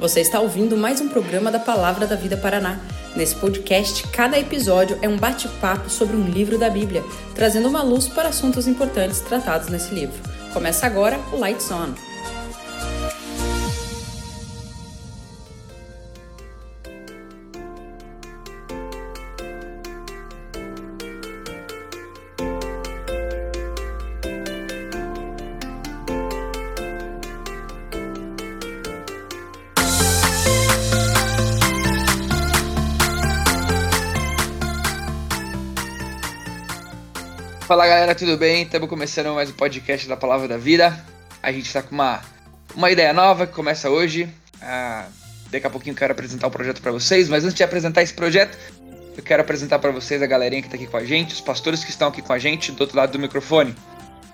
Você está ouvindo mais um programa da Palavra da Vida Paraná. Nesse podcast, cada episódio é um bate-papo sobre um livro da Bíblia, trazendo uma luz para assuntos importantes tratados nesse livro. Começa agora o Lights On. Fala galera, tudo bem? Estamos começando mais um podcast da Palavra da Vida. A gente está com uma, uma ideia nova que começa hoje. Ah, daqui a pouquinho eu quero apresentar o projeto para vocês, mas antes de apresentar esse projeto, eu quero apresentar para vocês a galerinha que está aqui com a gente, os pastores que estão aqui com a gente do outro lado do microfone.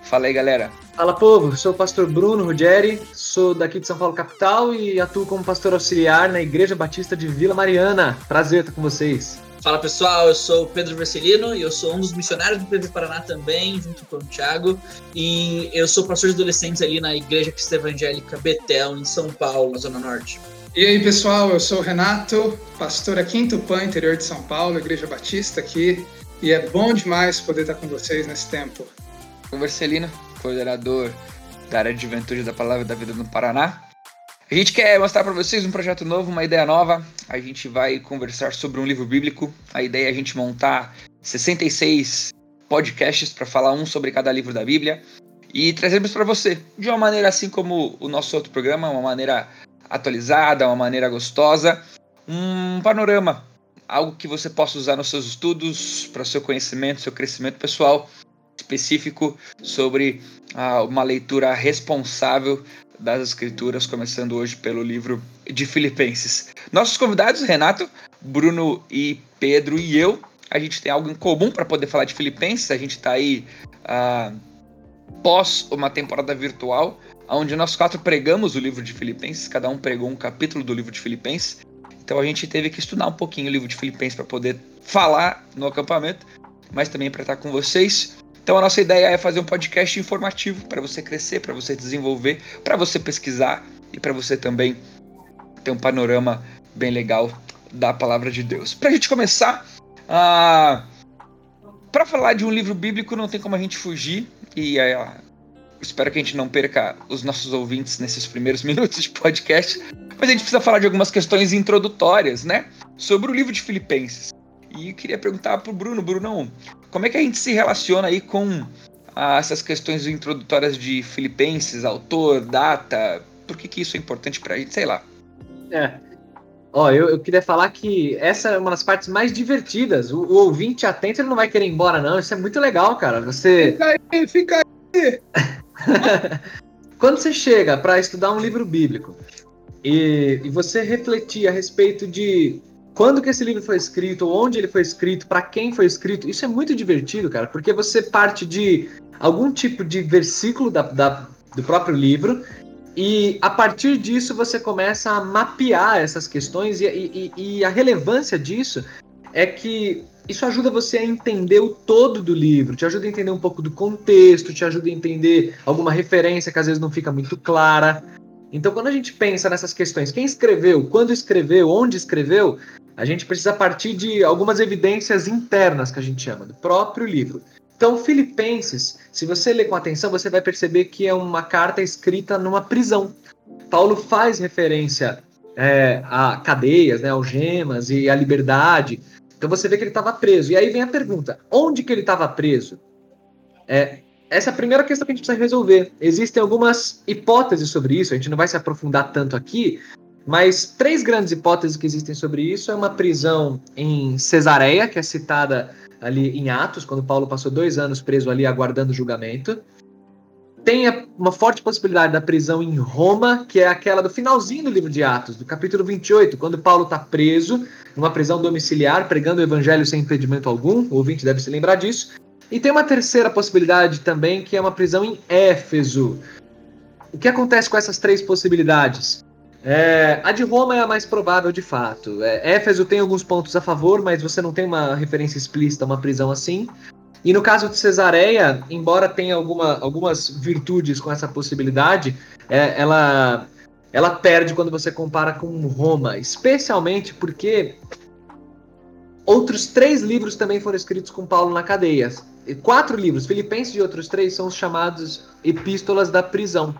Fala aí, galera. Fala, povo. Sou o pastor Bruno Ruggeri, sou daqui de São Paulo, capital, e atuo como pastor auxiliar na Igreja Batista de Vila Mariana. Prazer estar com vocês. Fala pessoal, eu sou o Pedro Vercelino e eu sou um dos missionários do PV Paraná também, junto com o Thiago. E eu sou pastor de adolescentes ali na Igreja Cristã Evangélica Betel, em São Paulo, na Zona Norte. E aí pessoal, eu sou o Renato, pastor aqui em Tupã, interior de São Paulo, Igreja Batista aqui. E é bom demais poder estar com vocês nesse tempo. O Vercelino, coordenador da área de juventude da Palavra da Vida no Paraná. A gente quer mostrar para vocês um projeto novo, uma ideia nova. A gente vai conversar sobre um livro bíblico. A ideia é a gente montar 66 podcasts para falar um sobre cada livro da Bíblia e trazermos para você de uma maneira assim como o nosso outro programa, uma maneira atualizada, uma maneira gostosa, um panorama, algo que você possa usar nos seus estudos, para seu conhecimento, seu crescimento pessoal específico sobre ah, uma leitura responsável das Escrituras, começando hoje pelo livro de Filipenses. Nossos convidados, Renato, Bruno e Pedro e eu, a gente tem algo em comum para poder falar de Filipenses. A gente está aí uh, pós uma temporada virtual, onde nós quatro pregamos o livro de Filipenses, cada um pregou um capítulo do livro de Filipenses. Então a gente teve que estudar um pouquinho o livro de Filipenses para poder falar no acampamento, mas também para estar com vocês. Então a nossa ideia é fazer um podcast informativo para você crescer, para você desenvolver, para você pesquisar e para você também ter um panorama bem legal da palavra de Deus. Para a gente começar, uh, para falar de um livro bíblico não tem como a gente fugir e uh, espero que a gente não perca os nossos ouvintes nesses primeiros minutos de podcast, mas a gente precisa falar de algumas questões introdutórias, né, sobre o livro de Filipenses. E eu queria perguntar pro Bruno, Bruno, como é que a gente se relaciona aí com ah, essas questões introdutórias de Filipenses, autor, data? Por que, que isso é importante pra gente? Sei lá. É. Ó, eu, eu queria falar que essa é uma das partes mais divertidas. O, o ouvinte atento ele não vai querer ir embora, não. Isso é muito legal, cara. Você. Fica aí, fica aí. Quando você chega para estudar um livro bíblico e, e você refletir a respeito de quando que esse livro foi escrito, onde ele foi escrito, para quem foi escrito. Isso é muito divertido, cara, porque você parte de algum tipo de versículo da, da, do próprio livro e a partir disso você começa a mapear essas questões e, e, e a relevância disso é que isso ajuda você a entender o todo do livro, te ajuda a entender um pouco do contexto, te ajuda a entender alguma referência que às vezes não fica muito clara. Então, quando a gente pensa nessas questões, quem escreveu, quando escreveu, onde escreveu, a gente precisa partir de algumas evidências internas que a gente chama, do próprio livro. Então, Filipenses, se você ler com atenção, você vai perceber que é uma carta escrita numa prisão. Paulo faz referência é, a cadeias, né, algemas e a liberdade. Então você vê que ele estava preso. E aí vem a pergunta: onde que ele estava preso? É, essa é a primeira questão que a gente precisa resolver. Existem algumas hipóteses sobre isso, a gente não vai se aprofundar tanto aqui, mas três grandes hipóteses que existem sobre isso é uma prisão em Cesareia, que é citada ali em Atos, quando Paulo passou dois anos preso ali aguardando julgamento. Tem uma forte possibilidade da prisão em Roma, que é aquela do finalzinho do livro de Atos, do capítulo 28, quando Paulo está preso, numa prisão domiciliar, pregando o evangelho sem impedimento algum. O ouvinte deve se lembrar disso. E tem uma terceira possibilidade também, que é uma prisão em Éfeso. O que acontece com essas três possibilidades? É, a de Roma é a mais provável de fato. É, Éfeso tem alguns pontos a favor, mas você não tem uma referência explícita a uma prisão assim. E no caso de Cesareia, embora tenha alguma, algumas virtudes com essa possibilidade, é, ela ela perde quando você compara com Roma, especialmente porque outros três livros também foram escritos com Paulo na cadeia. Quatro livros, Filipenses e outros três, são os chamados epístolas da prisão.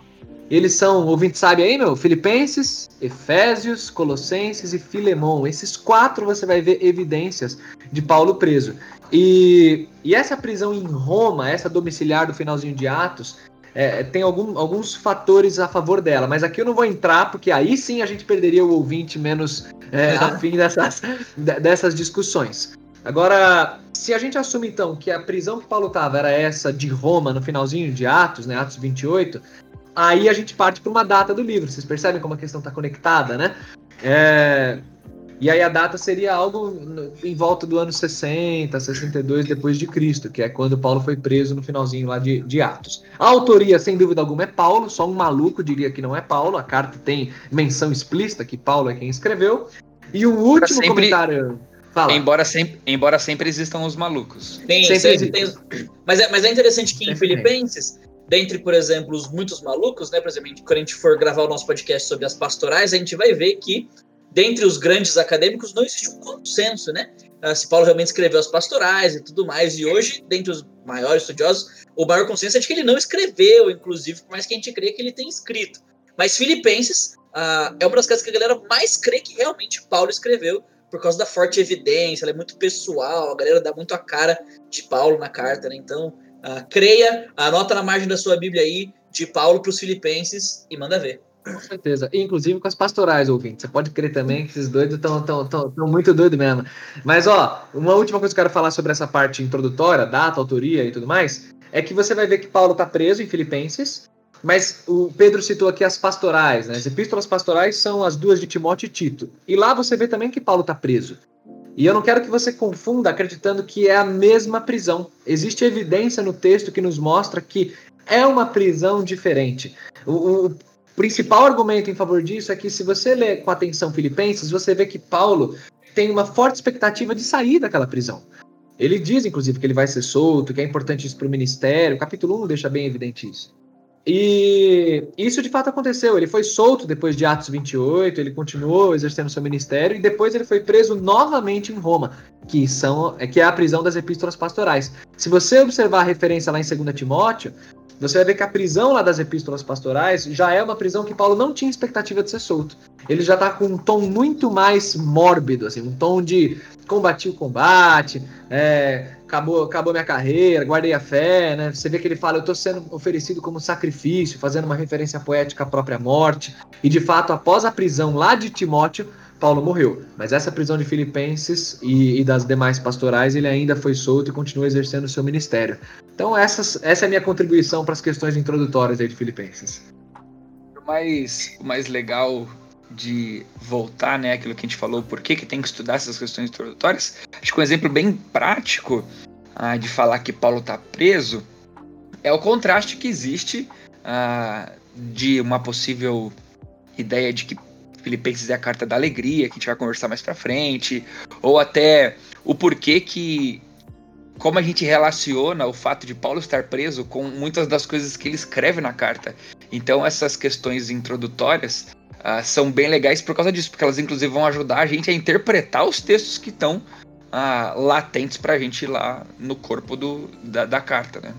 Eles são, o ouvinte sabe aí, meu? Filipenses, Efésios, Colossenses e Filemão. Esses quatro você vai ver evidências de Paulo preso. E, e essa prisão em Roma, essa domiciliar do finalzinho de Atos, é, tem algum, alguns fatores a favor dela, mas aqui eu não vou entrar, porque aí sim a gente perderia o ouvinte menos é, afim dessas, dessas discussões. Agora, se a gente assume então que a prisão que Paulo estava era essa de Roma no finalzinho de Atos, né, Atos 28, aí a gente parte para uma data do livro. Vocês percebem como a questão está conectada, né? É, e aí a data seria algo em volta do ano 60, 62 depois de Cristo, que é quando Paulo foi preso no finalzinho lá de, de Atos. A autoria, sem dúvida alguma, é Paulo, só um maluco diria que não é Paulo. A carta tem menção explícita que Paulo é quem escreveu. E o último sempre, comentário. Fala. Embora sempre, embora sempre existam os malucos. Tem, sempre tem, mas, é, mas é interessante que sempre em Filipenses, dentre, por exemplo, os muitos malucos, né? Por exemplo, quando a gente for gravar o nosso podcast sobre as pastorais, a gente vai ver que dentre os grandes acadêmicos não existe um consenso, né? Ah, se Paulo realmente escreveu as pastorais e tudo mais. E hoje, dentre os maiores estudiosos, o maior consenso é de que ele não escreveu, inclusive, por mais que a gente crê que ele tenha escrito. Mas Filipenses uh, é uma das coisas que a galera mais crê que realmente Paulo escreveu, por causa da forte evidência, ela é muito pessoal, a galera dá muito a cara de Paulo na carta, né? Então, uh, creia, anota na margem da sua Bíblia aí, de Paulo para os Filipenses e manda ver. Com certeza. Inclusive com as pastorais, ouvintes. Você pode crer também que esses doidos estão tão, tão, tão muito doidos mesmo. Mas, ó, uma última coisa que eu quero falar sobre essa parte introdutória, data, autoria e tudo mais, é que você vai ver que Paulo está preso em Filipenses, mas o Pedro citou aqui as pastorais, né? As epístolas pastorais são as duas de Timóteo e Tito. E lá você vê também que Paulo está preso. E eu não quero que você confunda acreditando que é a mesma prisão. Existe evidência no texto que nos mostra que é uma prisão diferente. O, o, principal argumento em favor disso é que se você ler com atenção Filipenses, você vê que Paulo tem uma forte expectativa de sair daquela prisão. Ele diz, inclusive, que ele vai ser solto, que é importante isso para o ministério. O capítulo 1 deixa bem evidente isso. E isso de fato aconteceu. Ele foi solto depois de Atos 28, ele continuou exercendo seu ministério e depois ele foi preso novamente em Roma, que são que é a prisão das epístolas pastorais. Se você observar a referência lá em 2 Timóteo, você vai ver que a prisão lá das epístolas pastorais já é uma prisão que Paulo não tinha expectativa de ser solto. Ele já está com um tom muito mais mórbido, assim, um tom de combati o combate, é, acabou, acabou minha carreira, guardei a fé, né? Você vê que ele fala, eu estou sendo oferecido como sacrifício, fazendo uma referência poética à própria morte. E de fato, após a prisão lá de Timóteo, Paulo morreu. Mas essa prisão de Filipenses e, e, das demais pastorais, ele ainda foi solto e continua exercendo seu ministério. Então, essas, essa é a minha contribuição para as questões introdutórias aí de Filipenses. O mais, o mais legal de voltar, né, aquilo que a gente falou, por que, que tem que estudar essas questões introdutórias, acho que um exemplo bem prático ah, de falar que Paulo está preso é o contraste que existe ah, de uma possível ideia de que Filipenses é a carta da alegria, que a gente vai conversar mais para frente, ou até o porquê que como a gente relaciona o fato de Paulo estar preso com muitas das coisas que ele escreve na carta. Então essas questões introdutórias uh, são bem legais por causa disso, porque elas inclusive vão ajudar a gente a interpretar os textos que estão uh, latentes para a gente lá no corpo do, da, da carta, né?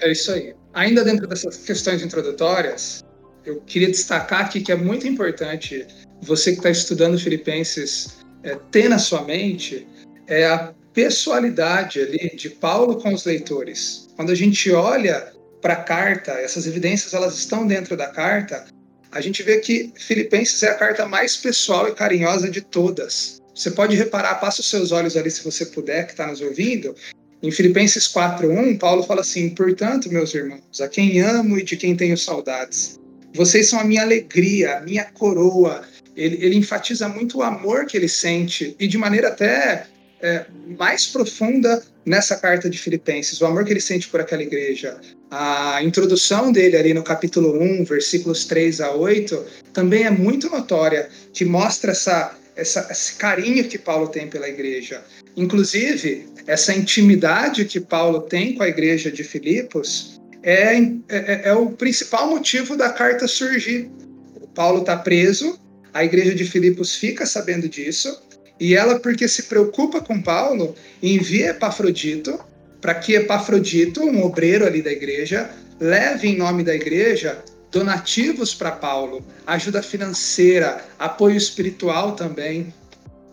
É isso aí. Ainda dentro dessas questões introdutórias, eu queria destacar aqui que é muito importante você que está estudando Filipenses é, ter na sua mente é a pessoalidade ali de Paulo com os leitores. Quando a gente olha para a carta, essas evidências elas estão dentro da carta, a gente vê que Filipenses é a carta mais pessoal e carinhosa de todas. Você pode reparar, passa os seus olhos ali se você puder, que está nos ouvindo. Em Filipenses 4:1, Paulo fala assim: "Portanto, meus irmãos, a quem amo e de quem tenho saudades, vocês são a minha alegria, a minha coroa, ele, ele enfatiza muito o amor que ele sente e de maneira até é, mais profunda nessa carta de Filipenses, o amor que ele sente por aquela igreja. A introdução dele ali no capítulo 1, versículos 3 a 8, também é muito notória, que mostra essa, essa, esse carinho que Paulo tem pela igreja. Inclusive, essa intimidade que Paulo tem com a igreja de Filipos é, é, é o principal motivo da carta surgir Paulo está preso, a igreja de Filipos fica sabendo disso, e ela, porque se preocupa com Paulo, envia Epafrodito para que Epafrodito, um obreiro ali da igreja, leve em nome da igreja donativos para Paulo, ajuda financeira, apoio espiritual também.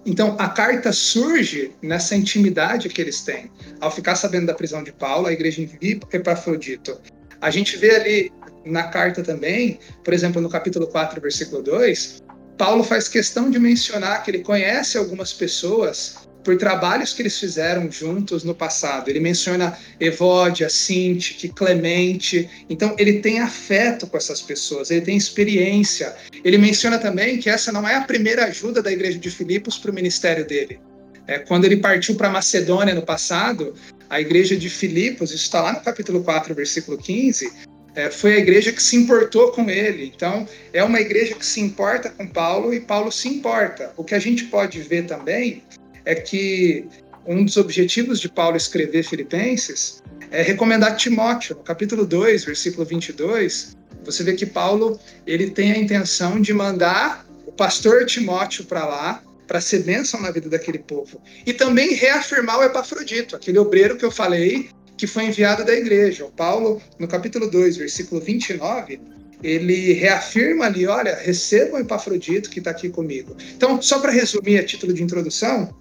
Então, a carta surge nessa intimidade que eles têm. Ao ficar sabendo da prisão de Paulo, a igreja envia Epafrodito. A gente vê ali na carta também, por exemplo, no capítulo 4, versículo 2, Paulo faz questão de mencionar que ele conhece algumas pessoas por trabalhos que eles fizeram juntos no passado. Ele menciona Evódia, Sintique, Clemente. Então, ele tem afeto com essas pessoas, ele tem experiência. Ele menciona também que essa não é a primeira ajuda da igreja de Filipos para o ministério dele. É, quando ele partiu para Macedônia no passado, a igreja de Filipos, isso está lá no capítulo 4, versículo 15, é, foi a igreja que se importou com ele. Então, é uma igreja que se importa com Paulo e Paulo se importa. O que a gente pode ver também é que um dos objetivos de Paulo escrever Filipenses é recomendar Timóteo. No capítulo 2, versículo 22, você vê que Paulo ele tem a intenção de mandar o pastor Timóteo para lá, para ser bênção na vida daquele povo. E também reafirmar o Epafrodito, aquele obreiro que eu falei, que foi enviado da igreja. O Paulo, no capítulo 2, versículo 29, ele reafirma ali, olha, recebam o Epafrodito que está aqui comigo. Então, só para resumir a título de introdução,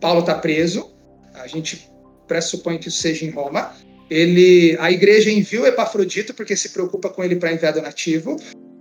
Paulo está preso, a gente pressupõe que isso seja em Roma. Ele, a igreja envia o Epafrodito porque se preocupa com ele para enviar donativo.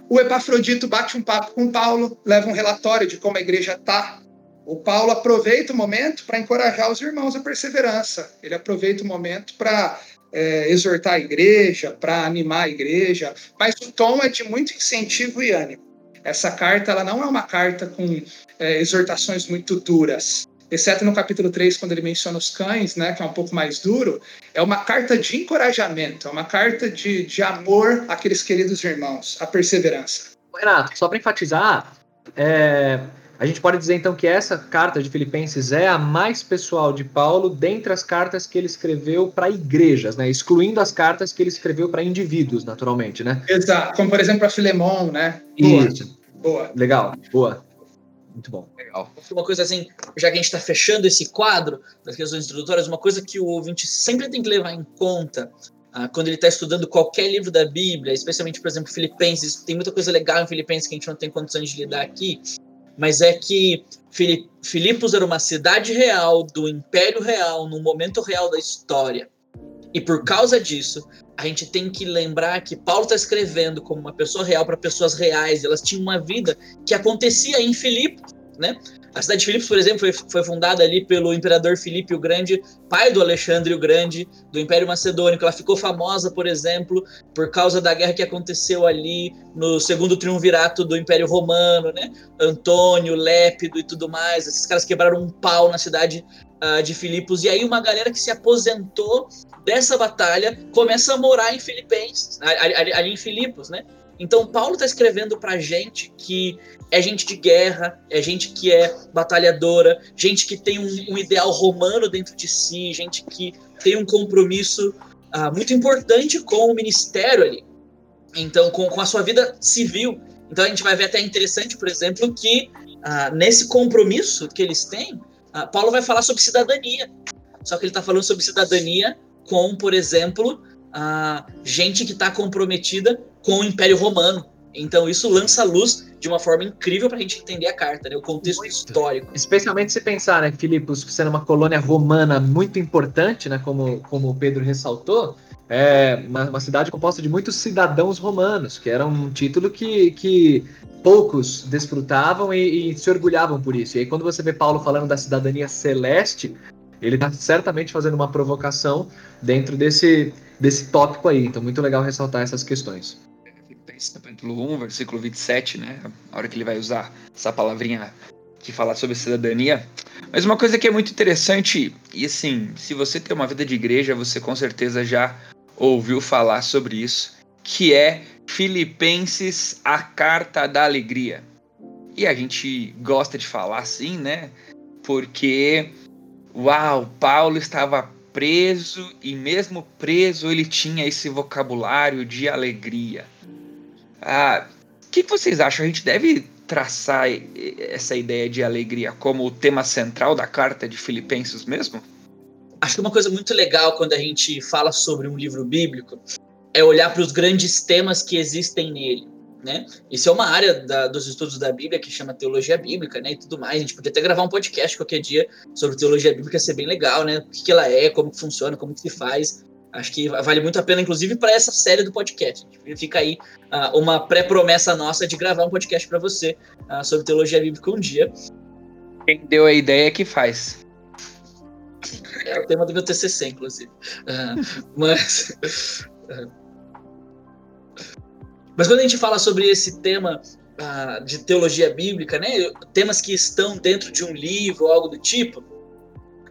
O Epafrodito bate um papo com Paulo, leva um relatório de como a igreja está. O Paulo aproveita o momento para encorajar os irmãos à perseverança. Ele aproveita o momento para é, exortar a igreja, para animar a igreja, mas o tom é de muito incentivo e ânimo. Essa carta ela não é uma carta com é, exortações muito duras exceto no capítulo 3, quando ele menciona os cães, né, que é um pouco mais duro, é uma carta de encorajamento, é uma carta de, de amor àqueles queridos irmãos, a perseverança. Renato, só para enfatizar, é, a gente pode dizer então que essa carta de Filipenses é a mais pessoal de Paulo dentre as cartas que ele escreveu para igrejas, né? Excluindo as cartas que ele escreveu para indivíduos, naturalmente, né? Exato, como por exemplo para Filemon, né? Boa. Isso. Boa. Legal, boa. Muito bom. Legal. Uma coisa assim, já que a gente está fechando esse quadro das questões introdutórias, uma coisa que o ouvinte sempre tem que levar em conta ah, quando ele está estudando qualquer livro da Bíblia, especialmente, por exemplo, Filipenses, tem muita coisa legal em Filipenses que a gente não tem condições de lidar aqui, mas é que Filipos era uma cidade real, do Império Real, no momento real da história. E por causa disso, a gente tem que lembrar que Paulo está escrevendo como uma pessoa real para pessoas reais. Elas tinham uma vida que acontecia em Filipos, né? A cidade de Filipos, por exemplo, foi, foi, fundada ali pelo imperador Filipe o Grande, pai do Alexandre o Grande, do Império Macedônico. Ela ficou famosa, por exemplo, por causa da guerra que aconteceu ali no segundo triunvirato do Império Romano, né? Antônio, Lépido e tudo mais. Esses caras quebraram um pau na cidade uh, de Filipos. E aí uma galera que se aposentou dessa batalha começa a morar em Filipenses, ali, ali em Filipos, né? Então Paulo está escrevendo para gente que é gente de guerra, é gente que é batalhadora, gente que tem um, um ideal romano dentro de si, gente que tem um compromisso uh, muito importante com o ministério ali. Então, com, com a sua vida civil. Então a gente vai ver até interessante, por exemplo, que uh, nesse compromisso que eles têm, uh, Paulo vai falar sobre cidadania. Só que ele está falando sobre cidadania com, por exemplo, a gente que está comprometida com o Império Romano. Então isso lança luz de uma forma incrível para a gente entender a carta, né? o contexto muito. histórico. Especialmente se pensar, né, Filipos, sendo uma colônia romana muito importante, né, como, como o Pedro ressaltou, é uma, uma, cidade composta de muitos cidadãos romanos, que era um título que, que poucos desfrutavam e, e se orgulhavam por isso. E aí quando você vê Paulo falando da cidadania celeste, ele está certamente fazendo uma provocação dentro desse, desse tópico aí. Então, muito legal ressaltar essas questões. Filipenses capítulo 1, versículo 27, né? A hora que ele vai usar essa palavrinha que fala sobre cidadania. Mas uma coisa que é muito interessante, e assim, se você tem uma vida de igreja, você com certeza já ouviu falar sobre isso, que é Filipenses, a carta da alegria. E a gente gosta de falar assim, né? Porque Uau, Paulo estava preso e mesmo preso ele tinha esse vocabulário de alegria. Ah, que, que vocês acham? A gente deve traçar essa ideia de alegria como o tema central da carta de Filipenses mesmo? Acho que uma coisa muito legal quando a gente fala sobre um livro bíblico é olhar para os grandes temas que existem nele. Né? Isso é uma área da, dos estudos da Bíblia que chama teologia bíblica, né? E tudo mais. A gente podia até gravar um podcast qualquer dia sobre teologia bíblica, ia ser bem legal, né? O que, que ela é, como que funciona, como que se faz. Acho que vale muito a pena, inclusive, para essa série do podcast. Fica aí uh, uma pré-promessa nossa de gravar um podcast para você uh, sobre teologia bíblica um dia. Quem deu a ideia é que faz. É o tema do meu TCC, inclusive. Uh, mas. mas quando a gente fala sobre esse tema de teologia bíblica, né, temas que estão dentro de um livro ou algo do tipo,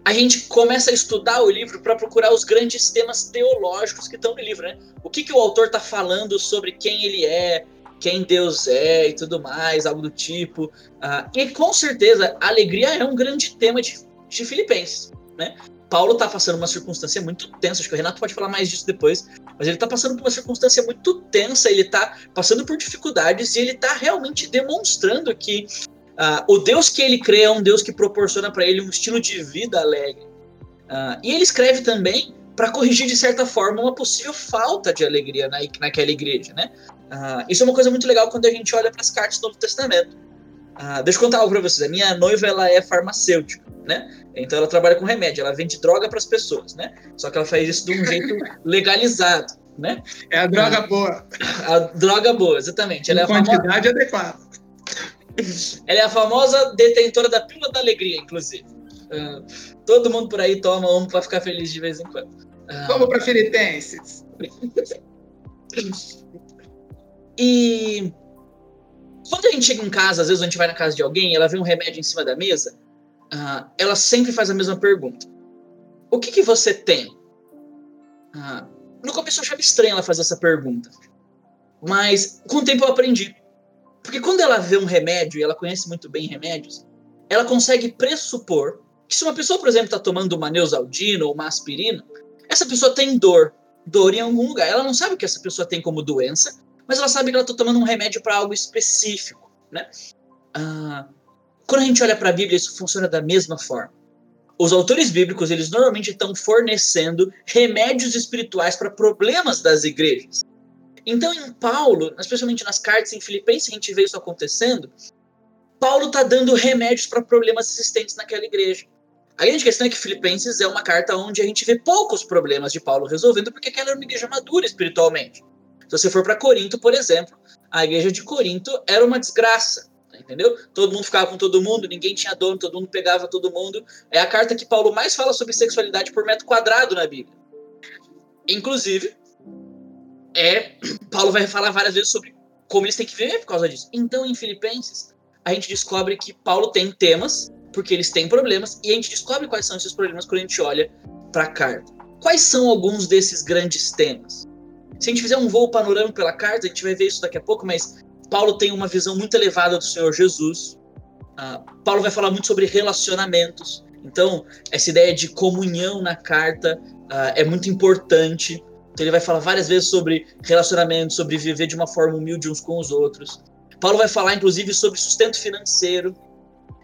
a gente começa a estudar o livro para procurar os grandes temas teológicos que estão no livro, né? O que, que o autor está falando sobre quem ele é, quem Deus é e tudo mais, algo do tipo. Uh, e com certeza, a alegria é um grande tema de, de Filipenses, né? Paulo está passando uma circunstância muito tensa, acho que o Renato pode falar mais disso depois, mas ele está passando por uma circunstância muito tensa, ele está passando por dificuldades e ele está realmente demonstrando que Uh, o Deus que ele crê é um Deus que proporciona para ele um estilo de vida alegre. Uh, e ele escreve também para corrigir, de certa forma, uma possível falta de alegria na, naquela igreja. Né? Uh, isso é uma coisa muito legal quando a gente olha para as cartas do Novo Testamento. deixa eu contar algo para vocês. A minha noiva ela é farmacêutica, né? Então ela trabalha com remédio, ela vende droga para as pessoas, né? Só que ela faz isso de um jeito legalizado, né? É a droga boa. A droga boa, exatamente. Ela é quantidade famosa... adequada. Ela é a famosa detentora da pílula da alegria, inclusive. Uh, todo mundo por aí toma um para ficar feliz de vez em quando. Uh, Vamos para Filipenses. e quando a gente chega em casa, às vezes a gente vai na casa de alguém, ela vê um remédio em cima da mesa, uh, ela sempre faz a mesma pergunta: O que, que você tem? Uh, no começo eu achava estranho ela fazer essa pergunta, mas com o tempo eu aprendi. Porque quando ela vê um remédio e ela conhece muito bem remédios, ela consegue pressupor que se uma pessoa, por exemplo, está tomando uma neusaldina ou uma aspirina, essa pessoa tem dor, dor em algum lugar. Ela não sabe o que essa pessoa tem como doença, mas ela sabe que ela está tomando um remédio para algo específico, né? Ah, quando a gente olha para a Bíblia, isso funciona da mesma forma. Os autores bíblicos, eles normalmente estão fornecendo remédios espirituais para problemas das igrejas. Então, em Paulo, especialmente nas cartas em Filipenses, a gente vê isso acontecendo. Paulo está dando remédios para problemas existentes naquela igreja. A grande questão é que Filipenses é uma carta onde a gente vê poucos problemas de Paulo resolvendo, porque aquela era uma igreja madura espiritualmente. Se você for para Corinto, por exemplo, a igreja de Corinto era uma desgraça, entendeu? Todo mundo ficava com todo mundo, ninguém tinha dono, todo mundo pegava todo mundo. É a carta que Paulo mais fala sobre sexualidade por metro quadrado na Bíblia. Inclusive, é Paulo vai falar várias vezes sobre como eles têm que viver por causa disso. Então, em Filipenses, a gente descobre que Paulo tem temas, porque eles têm problemas, e a gente descobre quais são esses problemas quando a gente olha para a carta. Quais são alguns desses grandes temas? Se a gente fizer um voo panorâmico pela carta, a gente vai ver isso daqui a pouco, mas Paulo tem uma visão muito elevada do Senhor Jesus. Uh, Paulo vai falar muito sobre relacionamentos. Então, essa ideia de comunhão na carta uh, é muito importante. Então ele vai falar várias vezes sobre relacionamento, sobre viver de uma forma humilde uns com os outros. Paulo vai falar, inclusive, sobre sustento financeiro.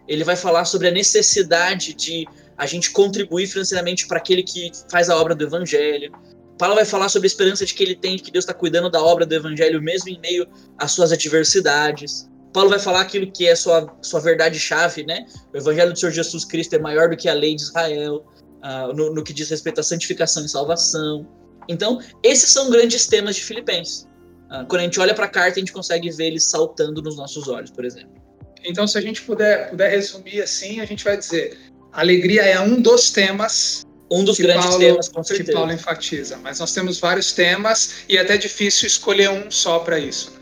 Ele vai falar sobre a necessidade de a gente contribuir financeiramente para aquele que faz a obra do evangelho. Paulo vai falar sobre a esperança de que ele tem, de que Deus está cuidando da obra do evangelho, mesmo em meio às suas adversidades. Paulo vai falar aquilo que é sua, sua verdade-chave, né? O evangelho do Senhor Jesus Cristo é maior do que a lei de Israel, uh, no, no que diz respeito à santificação e salvação. Então, esses são grandes temas de Filipenses. Uh, quando a gente olha para a carta, a gente consegue ver eles saltando nos nossos olhos, por exemplo. Então, se a gente puder, puder resumir assim, a gente vai dizer: alegria é um dos temas. Um dos grandes Paulo, temas, com certeza. Que Paulo enfatiza. Mas nós temos vários temas e é até difícil escolher um só para isso.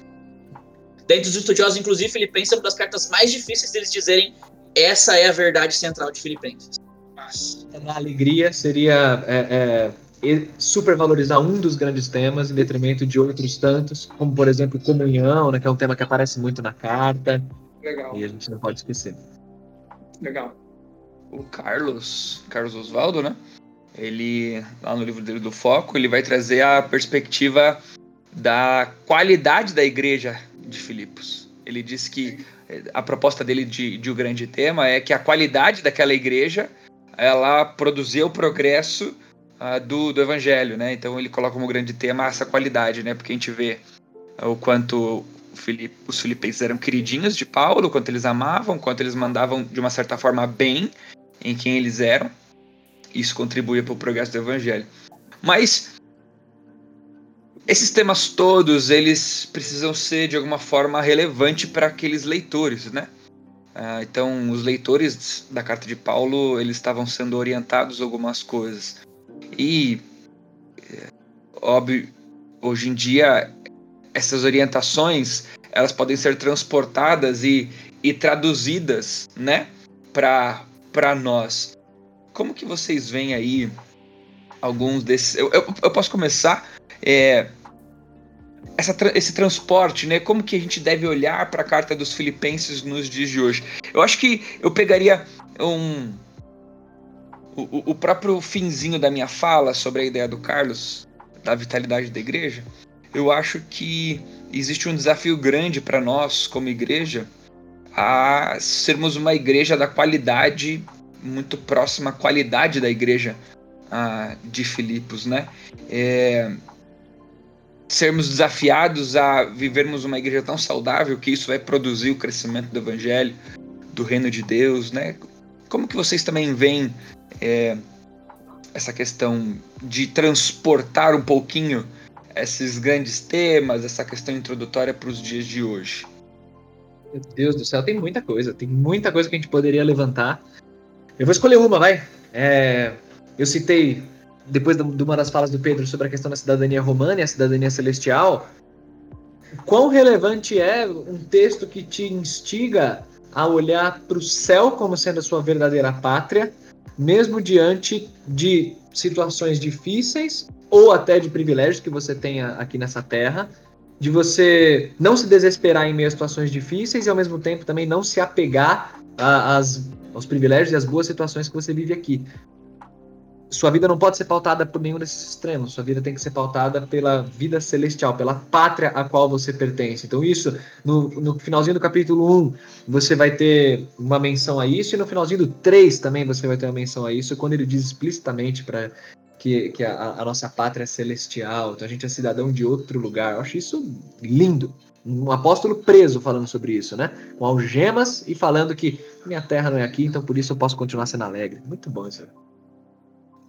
Dentro dos estudiosos, inclusive, Filipenses é uma das cartas mais difíceis deles dizerem essa é a verdade central de Filipenses. Mas, a alegria seria é, é supervalorizar um dos grandes temas em detrimento de outros tantos, como por exemplo comunhão, né, que é um tema que aparece muito na carta. Legal. E a gente não pode esquecer. Legal. O Carlos, Carlos Oswaldo, né? Ele, lá no livro dele do Foco, ele vai trazer a perspectiva da qualidade da igreja de Filipos. Ele diz que a proposta dele de, de o grande tema é que a qualidade daquela igreja ela produzia o progresso uh, do, do evangelho, né? Então ele coloca como grande tema essa qualidade, né? Porque a gente vê uh, o quanto Filipe, os filipenses eram queridinhos de Paulo, quanto eles amavam, quanto eles mandavam de uma certa forma bem em quem eles eram. Isso contribuía para o progresso do evangelho. Mas esses temas todos, eles precisam ser de alguma forma relevante para aqueles leitores, né? Ah, então, os leitores da carta de Paulo, eles estavam sendo orientados algumas coisas. E, é, óbvio, hoje em dia, essas orientações, elas podem ser transportadas e, e traduzidas, né, para nós. Como que vocês veem aí alguns desses... Eu, eu, eu posso começar é, essa, esse transporte, né? Como que a gente deve olhar para a carta dos Filipenses nos dias de hoje? Eu acho que eu pegaria um o, o próprio finzinho da minha fala sobre a ideia do Carlos da vitalidade da igreja. Eu acho que existe um desafio grande para nós como igreja a sermos uma igreja da qualidade muito próxima à qualidade da igreja ah, de Filipos, né? É, sermos desafiados a vivermos uma igreja tão saudável que isso vai produzir o crescimento do evangelho, do reino de Deus, né? Como que vocês também veem é, essa questão de transportar um pouquinho esses grandes temas, essa questão introdutória para os dias de hoje? Meu Deus do céu, tem muita coisa, tem muita coisa que a gente poderia levantar. Eu vou escolher uma, vai. É, eu citei depois de uma das falas do Pedro sobre a questão da cidadania romana e a cidadania celestial, quão relevante é um texto que te instiga a olhar para o céu como sendo a sua verdadeira pátria, mesmo diante de situações difíceis ou até de privilégios que você tenha aqui nessa terra, de você não se desesperar em meio a situações difíceis e ao mesmo tempo também não se apegar a, as, aos privilégios e às boas situações que você vive aqui sua vida não pode ser pautada por nenhum desses extremos. Sua vida tem que ser pautada pela vida celestial, pela pátria a qual você pertence. Então, isso, no, no finalzinho do capítulo 1, você vai ter uma menção a isso, e no finalzinho do 3 também você vai ter uma menção a isso, quando ele diz explicitamente para que, que a, a, nossa pátria é celestial, então a gente é cidadão de outro lugar. Eu acho isso lindo. Um apóstolo preso falando sobre isso, né? Com algemas e falando que minha terra não é aqui, então por isso eu posso continuar sendo alegre. Muito bom isso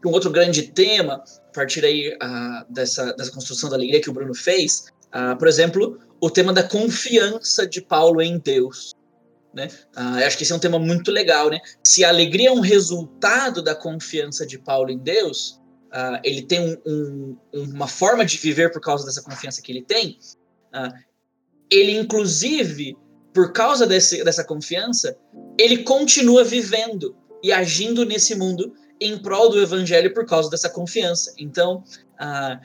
um outro grande tema, a partir aí uh, dessa, dessa construção da alegria que o Bruno fez, uh, por exemplo, o tema da confiança de Paulo em Deus. Né? Eu acho que esse é um tema muito legal. Né? Se a alegria é um resultado da confiança de Paulo em Deus, ele tem um, um, uma forma de viver por causa dessa confiança que ele tem, ele, inclusive, por causa desse, dessa confiança, ele continua vivendo e agindo nesse mundo em prol do evangelho por causa dessa confiança. Então, ah,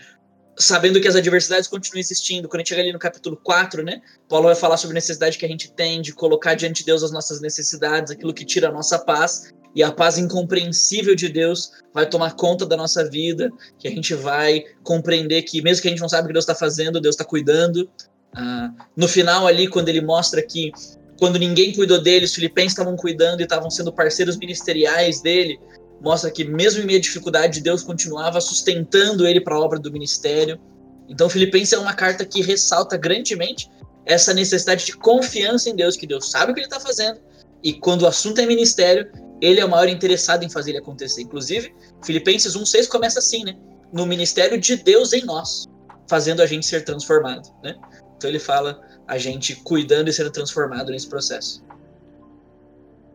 sabendo que as adversidades continuam existindo, quando a gente chega ali no capítulo 4, né, Paulo vai falar sobre a necessidade que a gente tem de colocar diante de Deus as nossas necessidades, aquilo que tira a nossa paz, e a paz incompreensível de Deus vai tomar conta da nossa vida, que a gente vai compreender que, mesmo que a gente não sabe o que Deus está fazendo, Deus está cuidando. Ah, no final, ali, quando ele mostra que quando ninguém cuidou dele, os filipenses estavam cuidando e estavam sendo parceiros ministeriais dele, mostra que mesmo em meio à dificuldade, Deus continuava sustentando ele para a obra do ministério. Então, Filipenses é uma carta que ressalta grandemente essa necessidade de confiança em Deus, que Deus sabe o que ele está fazendo, e quando o assunto é ministério, ele é o maior interessado em fazer ele acontecer. Inclusive, Filipenses 1,6 começa assim, né? No ministério de Deus em nós, fazendo a gente ser transformado, né? Então ele fala a gente cuidando e sendo transformado nesse processo.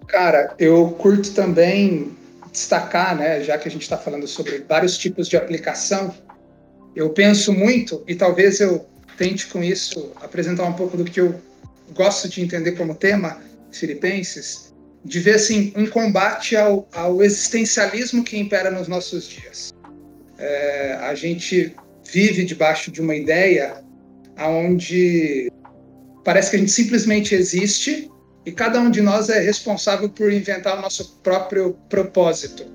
Cara, eu curto também destacar, né, já que a gente está falando sobre vários tipos de aplicação, eu penso muito, e talvez eu tente com isso apresentar um pouco do que eu gosto de entender como tema, Filipenses, de ver assim, um combate ao, ao existencialismo que impera nos nossos dias. É, a gente vive debaixo de uma ideia onde parece que a gente simplesmente existe e cada um de nós é responsável por inventar o nosso próprio propósito.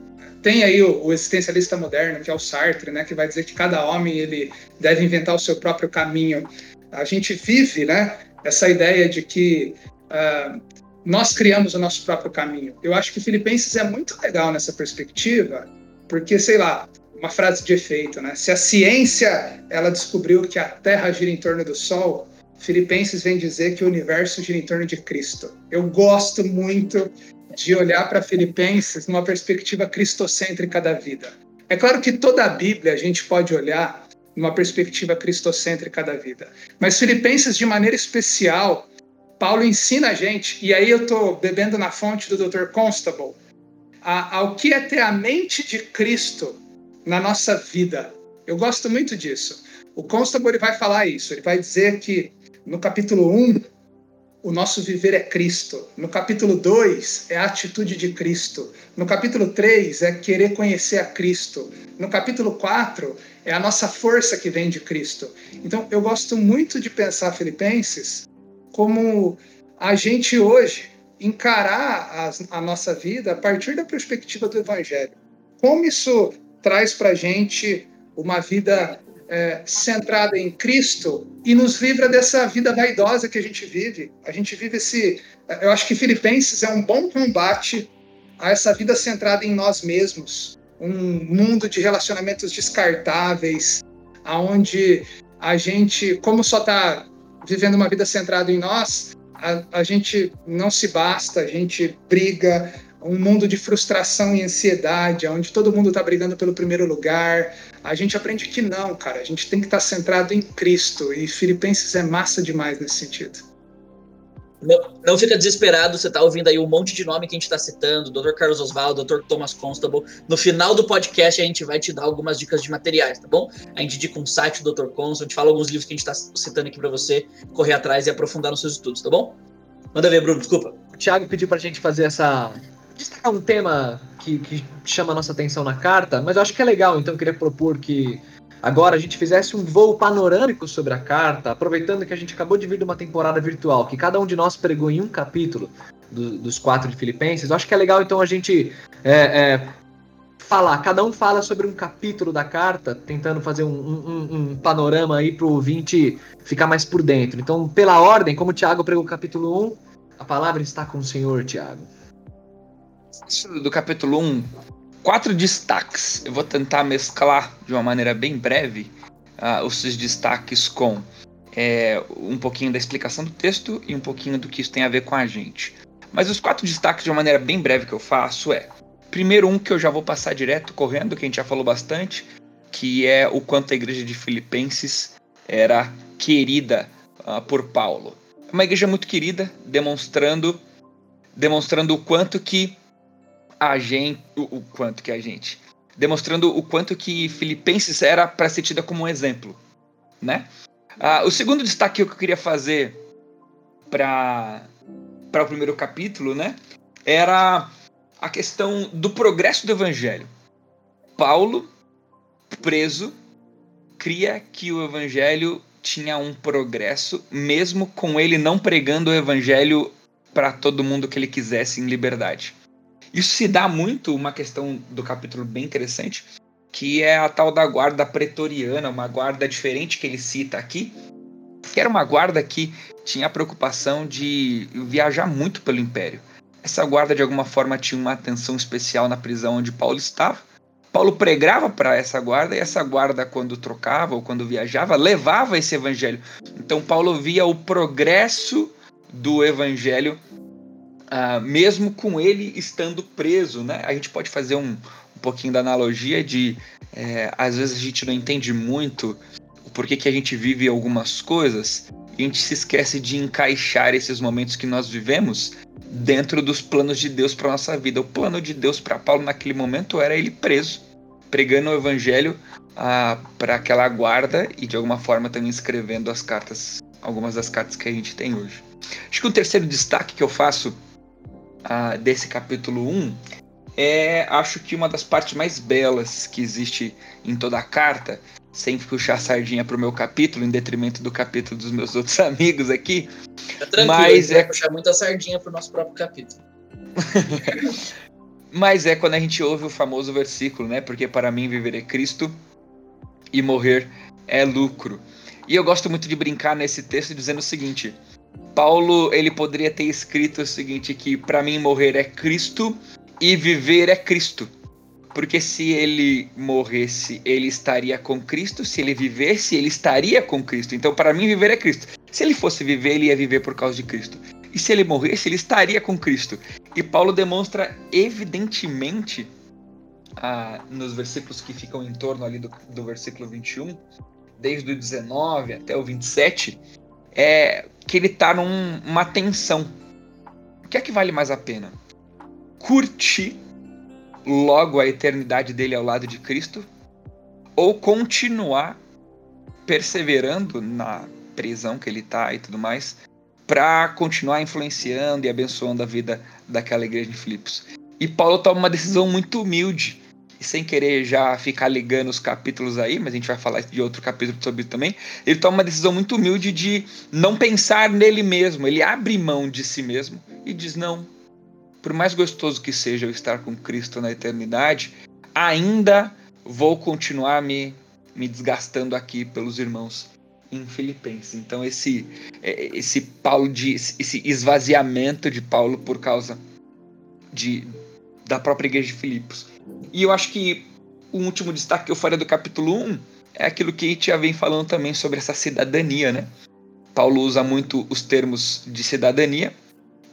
Tem aí o, o, existencialista moderno, que é o Sartre, né, que vai dizer que cada homem ele deve inventar o seu próprio caminho. A gente vive, né, essa ideia de que uh, nós criamos o nosso próprio caminho. Eu acho que Filipenses é muito legal nessa perspectiva, porque, sei lá, uma frase de efeito, né? Se a ciência ela descobriu que a Terra gira em torno do Sol, Filipenses vem dizer que o universo gira em torno de Cristo. Eu gosto muito de olhar para Filipenses numa perspectiva cristocêntrica da vida. É claro que toda a Bíblia a gente pode olhar numa perspectiva cristocêntrica da vida, mas Filipenses de maneira especial Paulo ensina a gente, e aí eu estou bebendo na fonte do Dr. Constable, a, ao que é ter a mente de Cristo na nossa vida. Eu gosto muito disso. O Constable ele vai falar isso, ele vai dizer que no capítulo 1, o nosso viver é Cristo. No capítulo 2, é a atitude de Cristo. No capítulo 3, é querer conhecer a Cristo. No capítulo 4, é a nossa força que vem de Cristo. Então, eu gosto muito de pensar Filipenses como a gente hoje encarar a, nossa vida a partir da perspectiva do Evangelho. Como isso traz para a gente uma vida é, centrada em Cristo e nos livra dessa vida vaidosa que a gente vive. A gente vive esse. Eu acho que Filipenses é um bom combate a essa vida centrada em nós mesmos, um mundo de relacionamentos descartáveis, aonde a gente, como só está vivendo uma vida centrada em nós, a, a gente não se basta, a gente briga, um mundo de frustração e ansiedade, onde todo mundo está brigando pelo primeiro lugar. A gente aprende que não, cara. A gente tem que estar tá centrado em Cristo. E Filipenses é massa demais nesse sentido. Não, não fica desesperado, você tá ouvindo aí um monte de nome que a gente tá citando, Dr. Carlos Oswaldo, Dr. Thomas Constable. No final do podcast a gente vai te dar algumas dicas de materiais, tá bom? A gente indica um site do Dr. Constable, a gente fala alguns livros que a gente tá citando aqui para você correr atrás e aprofundar nos seus estudos, tá bom? Manda ver, Bruno, desculpa. O Thiago pediu pra gente fazer essa. destacar um tema que, que chama a nossa atenção na carta, mas eu acho que é legal, então eu queria propor que agora a gente fizesse um voo panorâmico sobre a carta, aproveitando que a gente acabou de vir de uma temporada virtual, que cada um de nós pregou em um capítulo do, dos quatro de Filipenses. Eu acho que é legal então a gente é, é, falar, cada um fala sobre um capítulo da carta, tentando fazer um, um, um panorama aí para o ouvinte ficar mais por dentro. Então, pela ordem, como o Tiago pregou o capítulo 1, a palavra está com o Senhor, Tiago. Do capítulo 1, quatro destaques. Eu vou tentar mesclar de uma maneira bem breve uh, os destaques com é, um pouquinho da explicação do texto e um pouquinho do que isso tem a ver com a gente. Mas os quatro destaques de uma maneira bem breve que eu faço é: primeiro, um que eu já vou passar direto correndo, que a gente já falou bastante, que é o quanto a igreja de Filipenses era querida uh, por Paulo. É uma igreja muito querida, demonstrando demonstrando o quanto que a gente. O, o quanto que a gente. Demonstrando o quanto que Filipenses era para ser tida como um exemplo. Né? Ah, o segundo destaque que eu queria fazer para o primeiro capítulo né, era a questão do progresso do evangelho. Paulo, preso, cria que o evangelho tinha um progresso, mesmo com ele não pregando o evangelho para todo mundo que ele quisesse em liberdade. Isso se dá muito uma questão do capítulo bem interessante, que é a tal da guarda pretoriana, uma guarda diferente que ele cita aqui, que era uma guarda que tinha a preocupação de viajar muito pelo império. Essa guarda de alguma forma tinha uma atenção especial na prisão onde Paulo estava. Paulo pregava para essa guarda e essa guarda quando trocava ou quando viajava levava esse evangelho. Então Paulo via o progresso do evangelho uh, mesmo com ele estando preso, né? A gente pode fazer um, um pouquinho da analogia de é, às vezes a gente não entende muito o porquê que a gente vive algumas coisas e a gente se esquece de encaixar esses momentos que nós vivemos dentro dos planos de Deus para nossa vida. O plano de Deus para Paulo naquele momento era ele preso, pregando o evangelho ah, para aquela guarda e de alguma forma também escrevendo as cartas, algumas das cartas que a gente tem hoje. Acho que o terceiro destaque que eu faço desse capítulo 1 é, acho que, uma das partes mais belas que existe em toda a carta, sem puxar a sardinha pro meu capítulo, em detrimento do capítulo dos meus outros amigos aqui. Tá tranquilo, mas é puxar muita sardinha pro nosso próprio capítulo. mas é quando a gente ouve o famoso versículo, né? Porque para mim viver é Cristo e morrer é lucro. E eu gosto muito de brincar nesse texto dizendo o seguinte: Paulo ele poderia ter escrito o seguinte que para mim morrer é Cristo e viver é Cristo. Porque se ele morresse, ele estaria com Cristo, se ele vivesse, ele estaria com Cristo. Então, para mim, viver é Cristo. Se ele fosse viver, ele ia viver por causa de Cristo. E se ele morresse, ele estaria com Cristo. E Paulo demonstra evidentemente, ah, nos versículos que ficam em torno ali do, do versículo 21, desde o 19 até o 27, é que ele está numa tensão. O que é que vale mais a pena? Curtir logo a eternidade dele ao lado de Cristo ou continuar perseverando na prisão que ele está e tudo mais para continuar influenciando e abençoando a vida daquela igreja de Filipos. E Paulo toma uma decisão muito humilde e sem querer já ficar ligando os capítulos aí, mas a gente vai falar de outro capítulo sobre isso também, ele toma uma decisão muito humilde de não pensar nele mesmo, ele abre mão de si mesmo e diz: Não, por mais gostoso que seja eu estar com Cristo na eternidade, ainda vou continuar me, me desgastando aqui pelos irmãos em Filipenses. Então esse é, esse Paulo de esse esvaziamento de Paulo por causa de da própria igreja de Filipos e eu acho que o último destaque que eu faria do capítulo 1 é aquilo que já vem falando também sobre essa cidadania, né? Paulo usa muito os termos de cidadania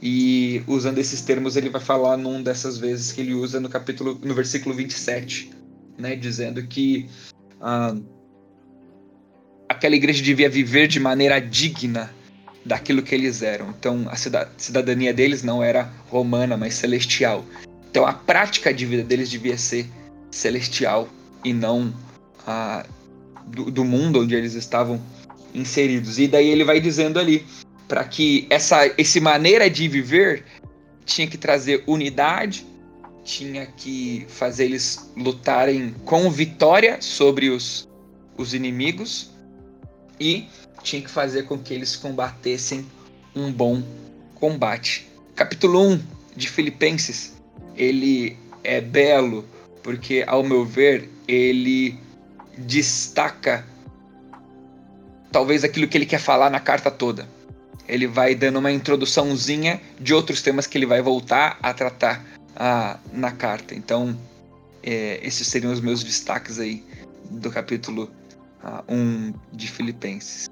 e usando esses termos ele vai falar num dessas vezes que ele usa no capítulo no versículo 27, né, dizendo que ah, aquela igreja devia viver de maneira digna daquilo que eles eram. Então a cidadania deles não era romana, mas celestial. Então a prática de vida deles devia ser celestial e não a, do, do mundo onde eles estavam inseridos. E daí ele vai dizendo ali para que essa esse maneira de viver tinha que trazer unidade, tinha que fazer eles lutarem com vitória sobre os, os inimigos e tinha que fazer com que eles combatessem um bom combate. Capítulo 1 de Filipenses ele é belo porque, ao meu ver, ele destaca talvez aquilo que ele quer falar na carta toda. Ele vai dando uma introduçãozinha de outros temas que ele vai voltar a tratar ah, na carta. Então, é, esses seriam os meus destaques aí do capítulo ah, 1 de Filipenses.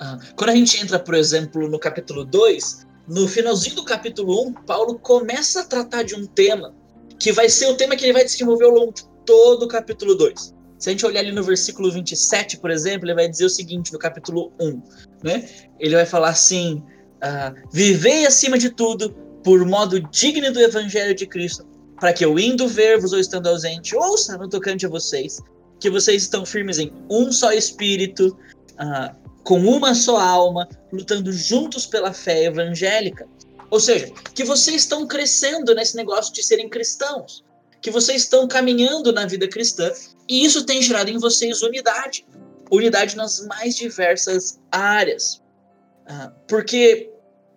Ah, quando a gente entra, por exemplo, no capítulo 2, no finalzinho do capítulo 1, Paulo começa a tratar de um tema que vai ser o tema que ele vai desenvolver ao longo de todo o capítulo 2. Se a gente olhar ali no versículo 27, por exemplo, ele vai dizer o seguinte no capítulo 1, né? Ele vai falar assim: ah, Vivei acima de tudo por modo digno do evangelho de Cristo, para que eu indo ver-vos ou estando ausente, ouça no tocante a vocês, que vocês estão firmes em um só espírito, ah, com uma só alma, lutando juntos pela fé evangélica. Ou seja, que vocês estão crescendo nesse negócio de serem cristãos, que vocês estão caminhando na vida cristã, e isso tem gerado em vocês unidade unidade nas mais diversas áreas. Ah, porque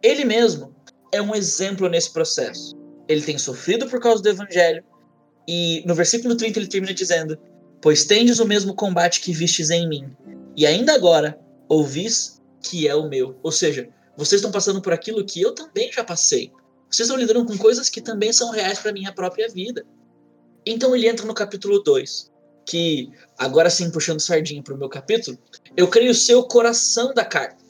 ele mesmo é um exemplo nesse processo. Ele tem sofrido por causa do evangelho, e no versículo 30 ele termina dizendo: Pois tendes o mesmo combate que vistes em mim, e ainda agora ouvis que é o meu. Ou seja, vocês estão passando por aquilo que eu também já passei. Vocês estão lidando com coisas que também são reais para minha própria vida. Então ele entra no capítulo 2, que, agora sim puxando sardinha para o meu capítulo, eu creio ser o coração da carta.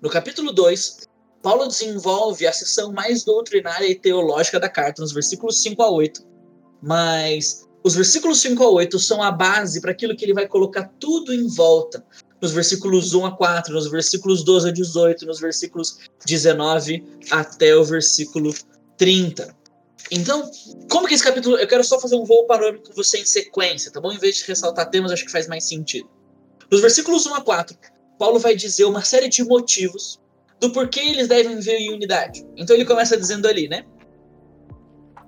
No capítulo 2, Paulo desenvolve a seção mais doutrinária e teológica da carta, nos versículos 5 a 8. Mas os versículos 5 a 8 são a base para aquilo que ele vai colocar tudo em volta nos versículos 1 a 4, nos versículos 12 a 18, nos versículos 19 até o versículo 30. Então, como que esse capítulo. Eu quero só fazer um voo panorâmico com você em sequência, tá bom? Em vez de ressaltar temas, acho que faz mais sentido. Nos versículos 1 a 4, Paulo vai dizer uma série de motivos do porquê eles devem viver em unidade. Então ele começa dizendo ali, né?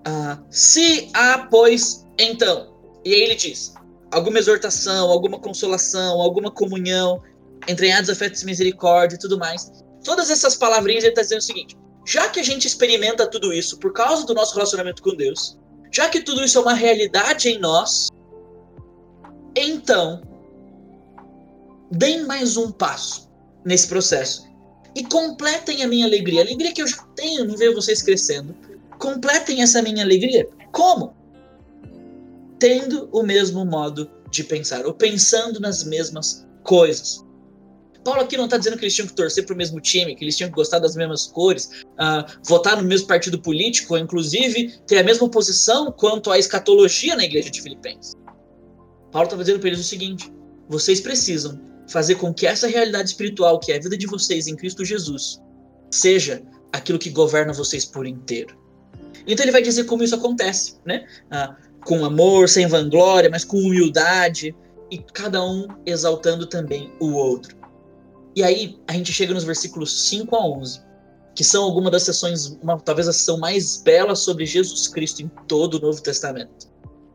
Ah, se há, pois, então. E aí ele diz: alguma exortação, alguma consolação, alguma comunhão, entranhados afetos e misericórdia e tudo mais. Todas essas palavrinhas ele está dizendo o seguinte: já que a gente experimenta tudo isso por causa do nosso relacionamento com Deus, já que tudo isso é uma realidade em nós, então deem mais um passo nesse processo e completem a minha alegria. A alegria que eu já tenho em ver vocês crescendo. Completem essa minha alegria. Como? Tendo o mesmo modo de pensar, ou pensando nas mesmas coisas. Paulo aqui não está dizendo que eles tinham que torcer para o mesmo time, que eles tinham que gostar das mesmas cores, uh, votar no mesmo partido político, ou inclusive ter a mesma posição quanto à escatologia na igreja de Filipenses. Paulo está dizendo para eles o seguinte: vocês precisam fazer com que essa realidade espiritual, que é a vida de vocês em Cristo Jesus, seja aquilo que governa vocês por inteiro. Então ele vai dizer como isso acontece, né? Ah, com amor, sem vanglória, mas com humildade, e cada um exaltando também o outro. E aí a gente chega nos versículos 5 a 11, que são algumas das sessões, uma, talvez a sessão mais bela sobre Jesus Cristo em todo o Novo Testamento.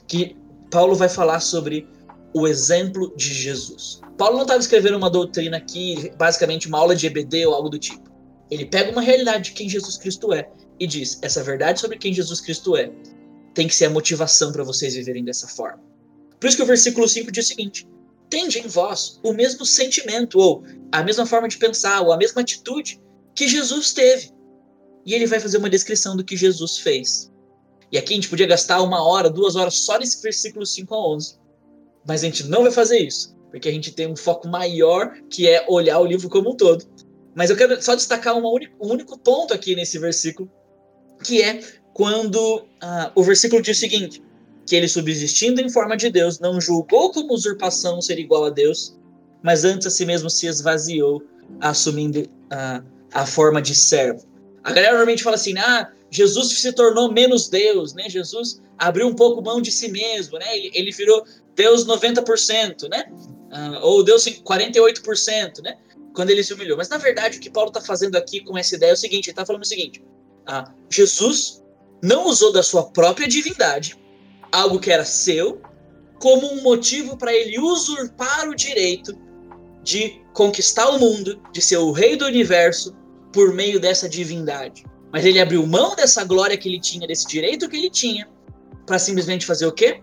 Que Paulo vai falar sobre o exemplo de Jesus. Paulo não estava escrevendo uma doutrina aqui, basicamente uma aula de EBD ou algo do tipo. Ele pega uma realidade de quem Jesus Cristo é e diz: essa verdade sobre quem Jesus Cristo é tem que ser a motivação para vocês viverem dessa forma. Por isso que o versículo 5 diz o seguinte: tende em vós o mesmo sentimento, ou a mesma forma de pensar, ou a mesma atitude que Jesus teve. E ele vai fazer uma descrição do que Jesus fez. E aqui a gente podia gastar uma hora, duas horas só nesse versículo 5 a 11. Mas a gente não vai fazer isso, porque a gente tem um foco maior que é olhar o livro como um todo. Mas eu quero só destacar um único, um único ponto aqui nesse versículo, que é quando ah, o versículo diz o seguinte: que ele, subsistindo em forma de Deus, não julgou como usurpação ser igual a Deus, mas antes a si mesmo se esvaziou, assumindo ah, a forma de servo. A galera normalmente fala assim: ah, Jesus se tornou menos Deus, né? Jesus abriu um pouco mão de si mesmo, né? Ele, ele virou Deus 90%, né? Uh, ou Deus 48%, né? Quando ele se humilhou. Mas na verdade o que Paulo está fazendo aqui com essa ideia é o seguinte: ele está falando o seguinte: uh, Jesus não usou da sua própria divindade, algo que era seu, como um motivo para ele usurpar o direito de conquistar o mundo, de ser o rei do universo por meio dessa divindade. Mas ele abriu mão dessa glória que ele tinha, desse direito que ele tinha, para simplesmente fazer o quê?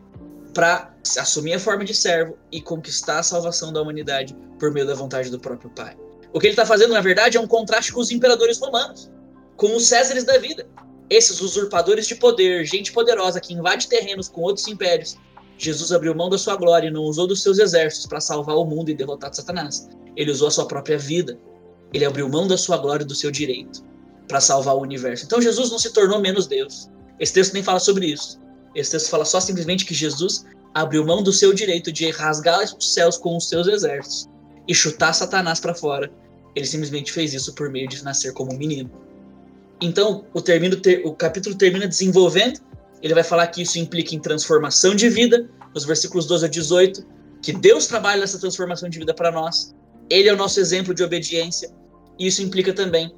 Para assumir a forma de servo e conquistar a salvação da humanidade por meio da vontade do próprio Pai. O que ele está fazendo, na verdade, é um contraste com os imperadores romanos, com os Césares da vida. Esses usurpadores de poder, gente poderosa que invade terrenos com outros impérios. Jesus abriu mão da sua glória e não usou dos seus exércitos para salvar o mundo e derrotar Satanás. Ele usou a sua própria vida. Ele abriu mão da sua glória e do seu direito para salvar o universo. Então Jesus não se tornou menos Deus. Esse texto nem fala sobre isso. Esse texto fala só simplesmente que Jesus abriu mão do seu direito de rasgar os céus com os seus exércitos e chutar Satanás para fora. Ele simplesmente fez isso por meio de nascer como um menino. Então, o, termino, o capítulo termina desenvolvendo. Ele vai falar que isso implica em transformação de vida, nos versículos 12 a 18, que Deus trabalha nessa transformação de vida para nós. Ele é o nosso exemplo de obediência. E isso implica também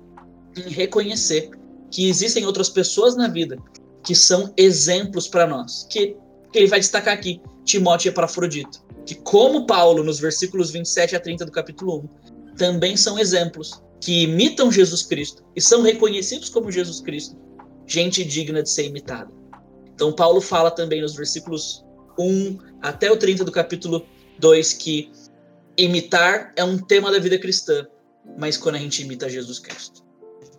em reconhecer que existem outras pessoas na vida que são exemplos para nós. Que, que, ele vai destacar aqui, Timóteo e Epafrodito. Que, como Paulo, nos versículos 27 a 30 do capítulo 1, também são exemplos que imitam Jesus Cristo e são reconhecidos como Jesus Cristo, gente digna de ser imitada. Então, Paulo fala também nos versículos 1 até o 30 do capítulo 2 que imitar é um tema da vida cristã, mas quando a gente imita Jesus Cristo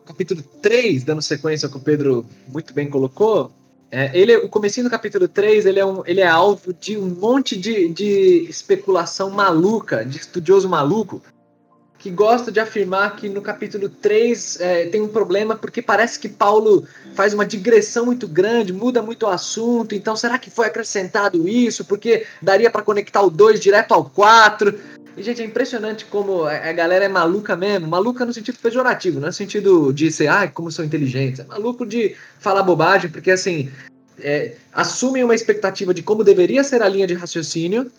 capítulo 3, dando sequência ao que o Pedro muito bem colocou, é, ele, o comecinho do capítulo 3, ele é, um, ele é alvo de um monte de, de especulação maluca, de estudioso maluco, que gosta de afirmar que no capítulo 3 é, tem um problema porque parece que Paulo faz uma digressão muito grande, muda muito o assunto, então será que foi acrescentado isso? Porque daria para conectar o 2 direto ao 4. E, gente, é impressionante como a galera é maluca mesmo. Maluca no sentido pejorativo, não é no sentido de ser, ah, como são inteligentes. É maluco de falar bobagem, porque, assim, é, assumem uma expectativa de como deveria ser a linha de raciocínio.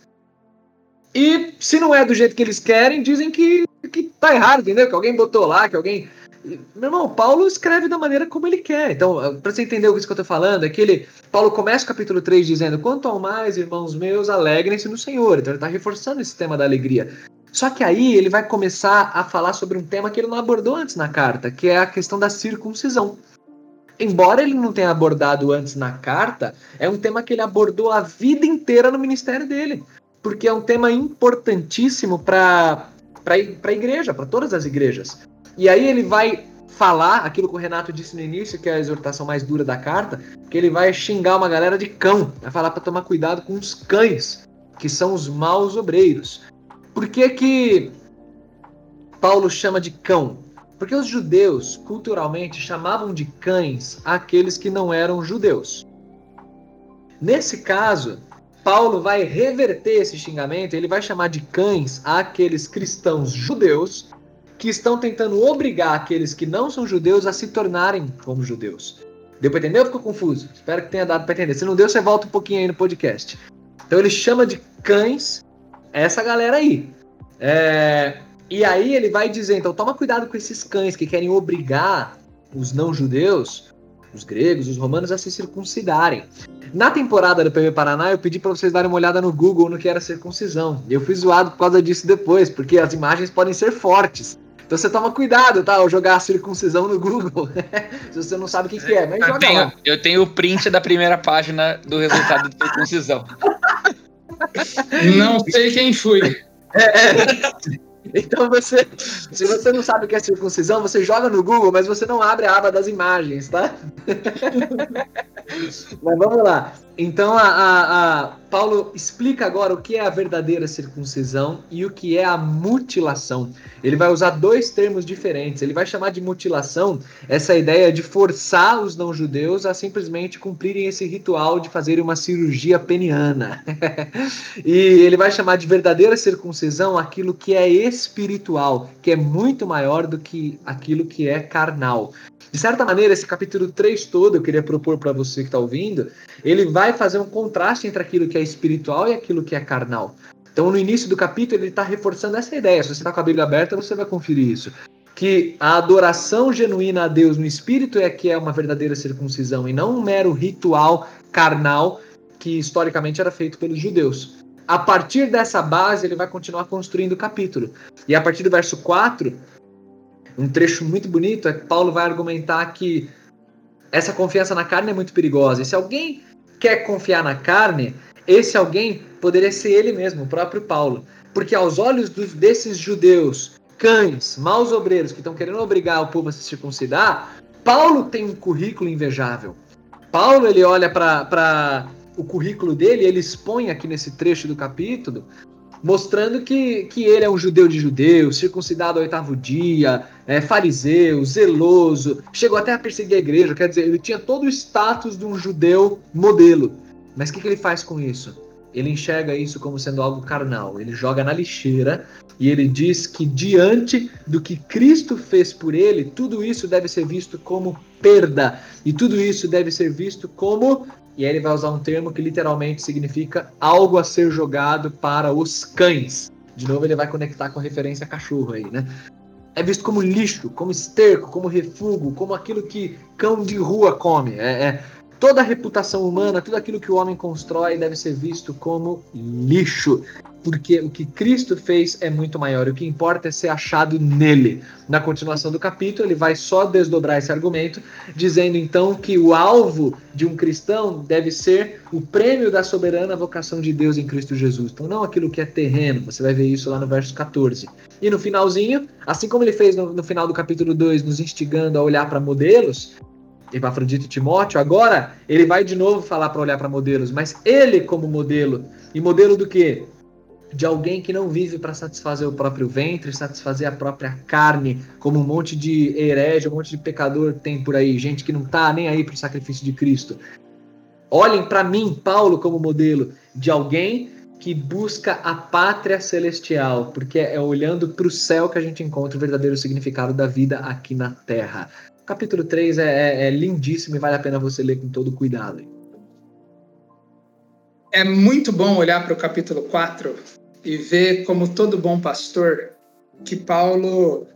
E, se não é do jeito que eles querem, dizem que, que tá errado, entendeu? Que alguém botou lá, que alguém meu irmão, Paulo escreve da maneira como ele quer. Então, para você entender o que eu estou falando, é que ele, Paulo começa o capítulo 3 dizendo: Quanto ao mais, irmãos meus, alegrem-se no Senhor. Então, ele está reforçando esse tema da alegria. Só que aí ele vai começar a falar sobre um tema que ele não abordou antes na carta, que é a questão da circuncisão. Embora ele não tenha abordado antes na carta, é um tema que ele abordou a vida inteira no ministério dele. Porque é um tema importantíssimo para a igreja, para todas as igrejas. E aí ele vai falar aquilo que o Renato disse no início, que é a exortação mais dura da carta, que ele vai xingar uma galera de cão, vai falar para tomar cuidado com os cães, que são os maus obreiros. Por que que Paulo chama de cão? Porque os judeus, culturalmente, chamavam de cães aqueles que não eram judeus. Nesse caso, Paulo vai reverter esse xingamento, ele vai chamar de cães aqueles cristãos judeus que estão tentando obrigar aqueles que não são judeus a se tornarem como judeus. Deu para entender ou ficou confuso? Espero que tenha dado para entender. Se não deu, você volta um pouquinho aí no podcast. Então ele chama de cães essa galera aí. É... E aí ele vai dizer, então toma cuidado com esses cães que querem obrigar os não judeus, os gregos, os romanos a se circuncidarem. Na temporada do PV Paraná, eu pedi para vocês darem uma olhada no Google no que era circuncisão. Eu fui zoado por causa disso depois, porque as imagens podem ser fortes. Então você toma cuidado, tá? Ao jogar a circuncisão no Google. Se você não sabe o que, que é, mas eu joga tenho, lá. Eu tenho o print da primeira página do resultado da circuncisão. Não sei quem fui. É, então você, se você não sabe o que é circuncisão, você joga no Google, mas você não abre a aba das imagens, tá? mas vamos lá. Então a, a, a, Paulo explica agora o que é a verdadeira circuncisão e o que é a mutilação. Ele vai usar dois termos diferentes. Ele vai chamar de mutilação essa ideia de forçar os não-judeus a simplesmente cumprirem esse ritual de fazer uma cirurgia peniana. e ele vai chamar de verdadeira circuncisão aquilo que é espiritual, que é muito maior do que aquilo que é carnal. De certa maneira, esse capítulo 3 todo, eu queria propor para você que está ouvindo, ele vai fazer um contraste entre aquilo que é espiritual e aquilo que é carnal. Então, no início do capítulo, ele está reforçando essa ideia. Se você está com a Bíblia aberta, você vai conferir isso. Que a adoração genuína a Deus no espírito é que é uma verdadeira circuncisão e não um mero ritual carnal que historicamente era feito pelos judeus. A partir dessa base, ele vai continuar construindo o capítulo. E a partir do verso 4, um trecho muito bonito é que Paulo vai argumentar que essa confiança na carne é muito perigosa. E se alguém quer confiar na carne, esse alguém poderia ser ele mesmo, o próprio Paulo. Porque aos olhos dos, desses judeus, cães, maus obreiros que estão querendo obrigar o povo a se circuncidar, Paulo tem um currículo invejável. Paulo ele olha para o currículo dele, ele expõe aqui nesse trecho do capítulo mostrando que, que ele é um judeu de judeu, circuncidado ao oitavo dia, é, fariseu, zeloso, chegou até a perseguir a igreja, quer dizer, ele tinha todo o status de um judeu modelo. Mas o que, que ele faz com isso? Ele enxerga isso como sendo algo carnal, ele joga na lixeira e ele diz que diante do que Cristo fez por ele, tudo isso deve ser visto como perda, e tudo isso deve ser visto como e aí ele vai usar um termo que literalmente significa algo a ser jogado para os cães. De novo, ele vai conectar com a referência a cachorro aí, né? É visto como lixo, como esterco, como refúgio, como aquilo que cão de rua come. É, é, toda a reputação humana, tudo aquilo que o homem constrói deve ser visto como lixo porque o que Cristo fez é muito maior. O que importa é ser achado nele. Na continuação do capítulo, ele vai só desdobrar esse argumento, dizendo então que o alvo de um cristão deve ser o prêmio da soberana vocação de Deus em Cristo Jesus. Então, não aquilo que é terreno, você vai ver isso lá no verso 14. E no finalzinho, assim como ele fez no, no final do capítulo 2, nos instigando a olhar para modelos, Epafrodito e Timóteo, agora ele vai de novo falar para olhar para modelos, mas ele como modelo. E modelo do quê? de alguém que não vive para satisfazer o próprio ventre, satisfazer a própria carne, como um monte de herege, um monte de pecador tem por aí, gente que não tá nem aí para o sacrifício de Cristo. Olhem para mim, Paulo, como modelo de alguém que busca a pátria celestial, porque é olhando para o céu que a gente encontra o verdadeiro significado da vida aqui na terra. Capítulo 3 é, é, é lindíssimo e vale a pena você ler com todo cuidado. É muito bom olhar para o capítulo 4 e ver como todo bom pastor que Paulo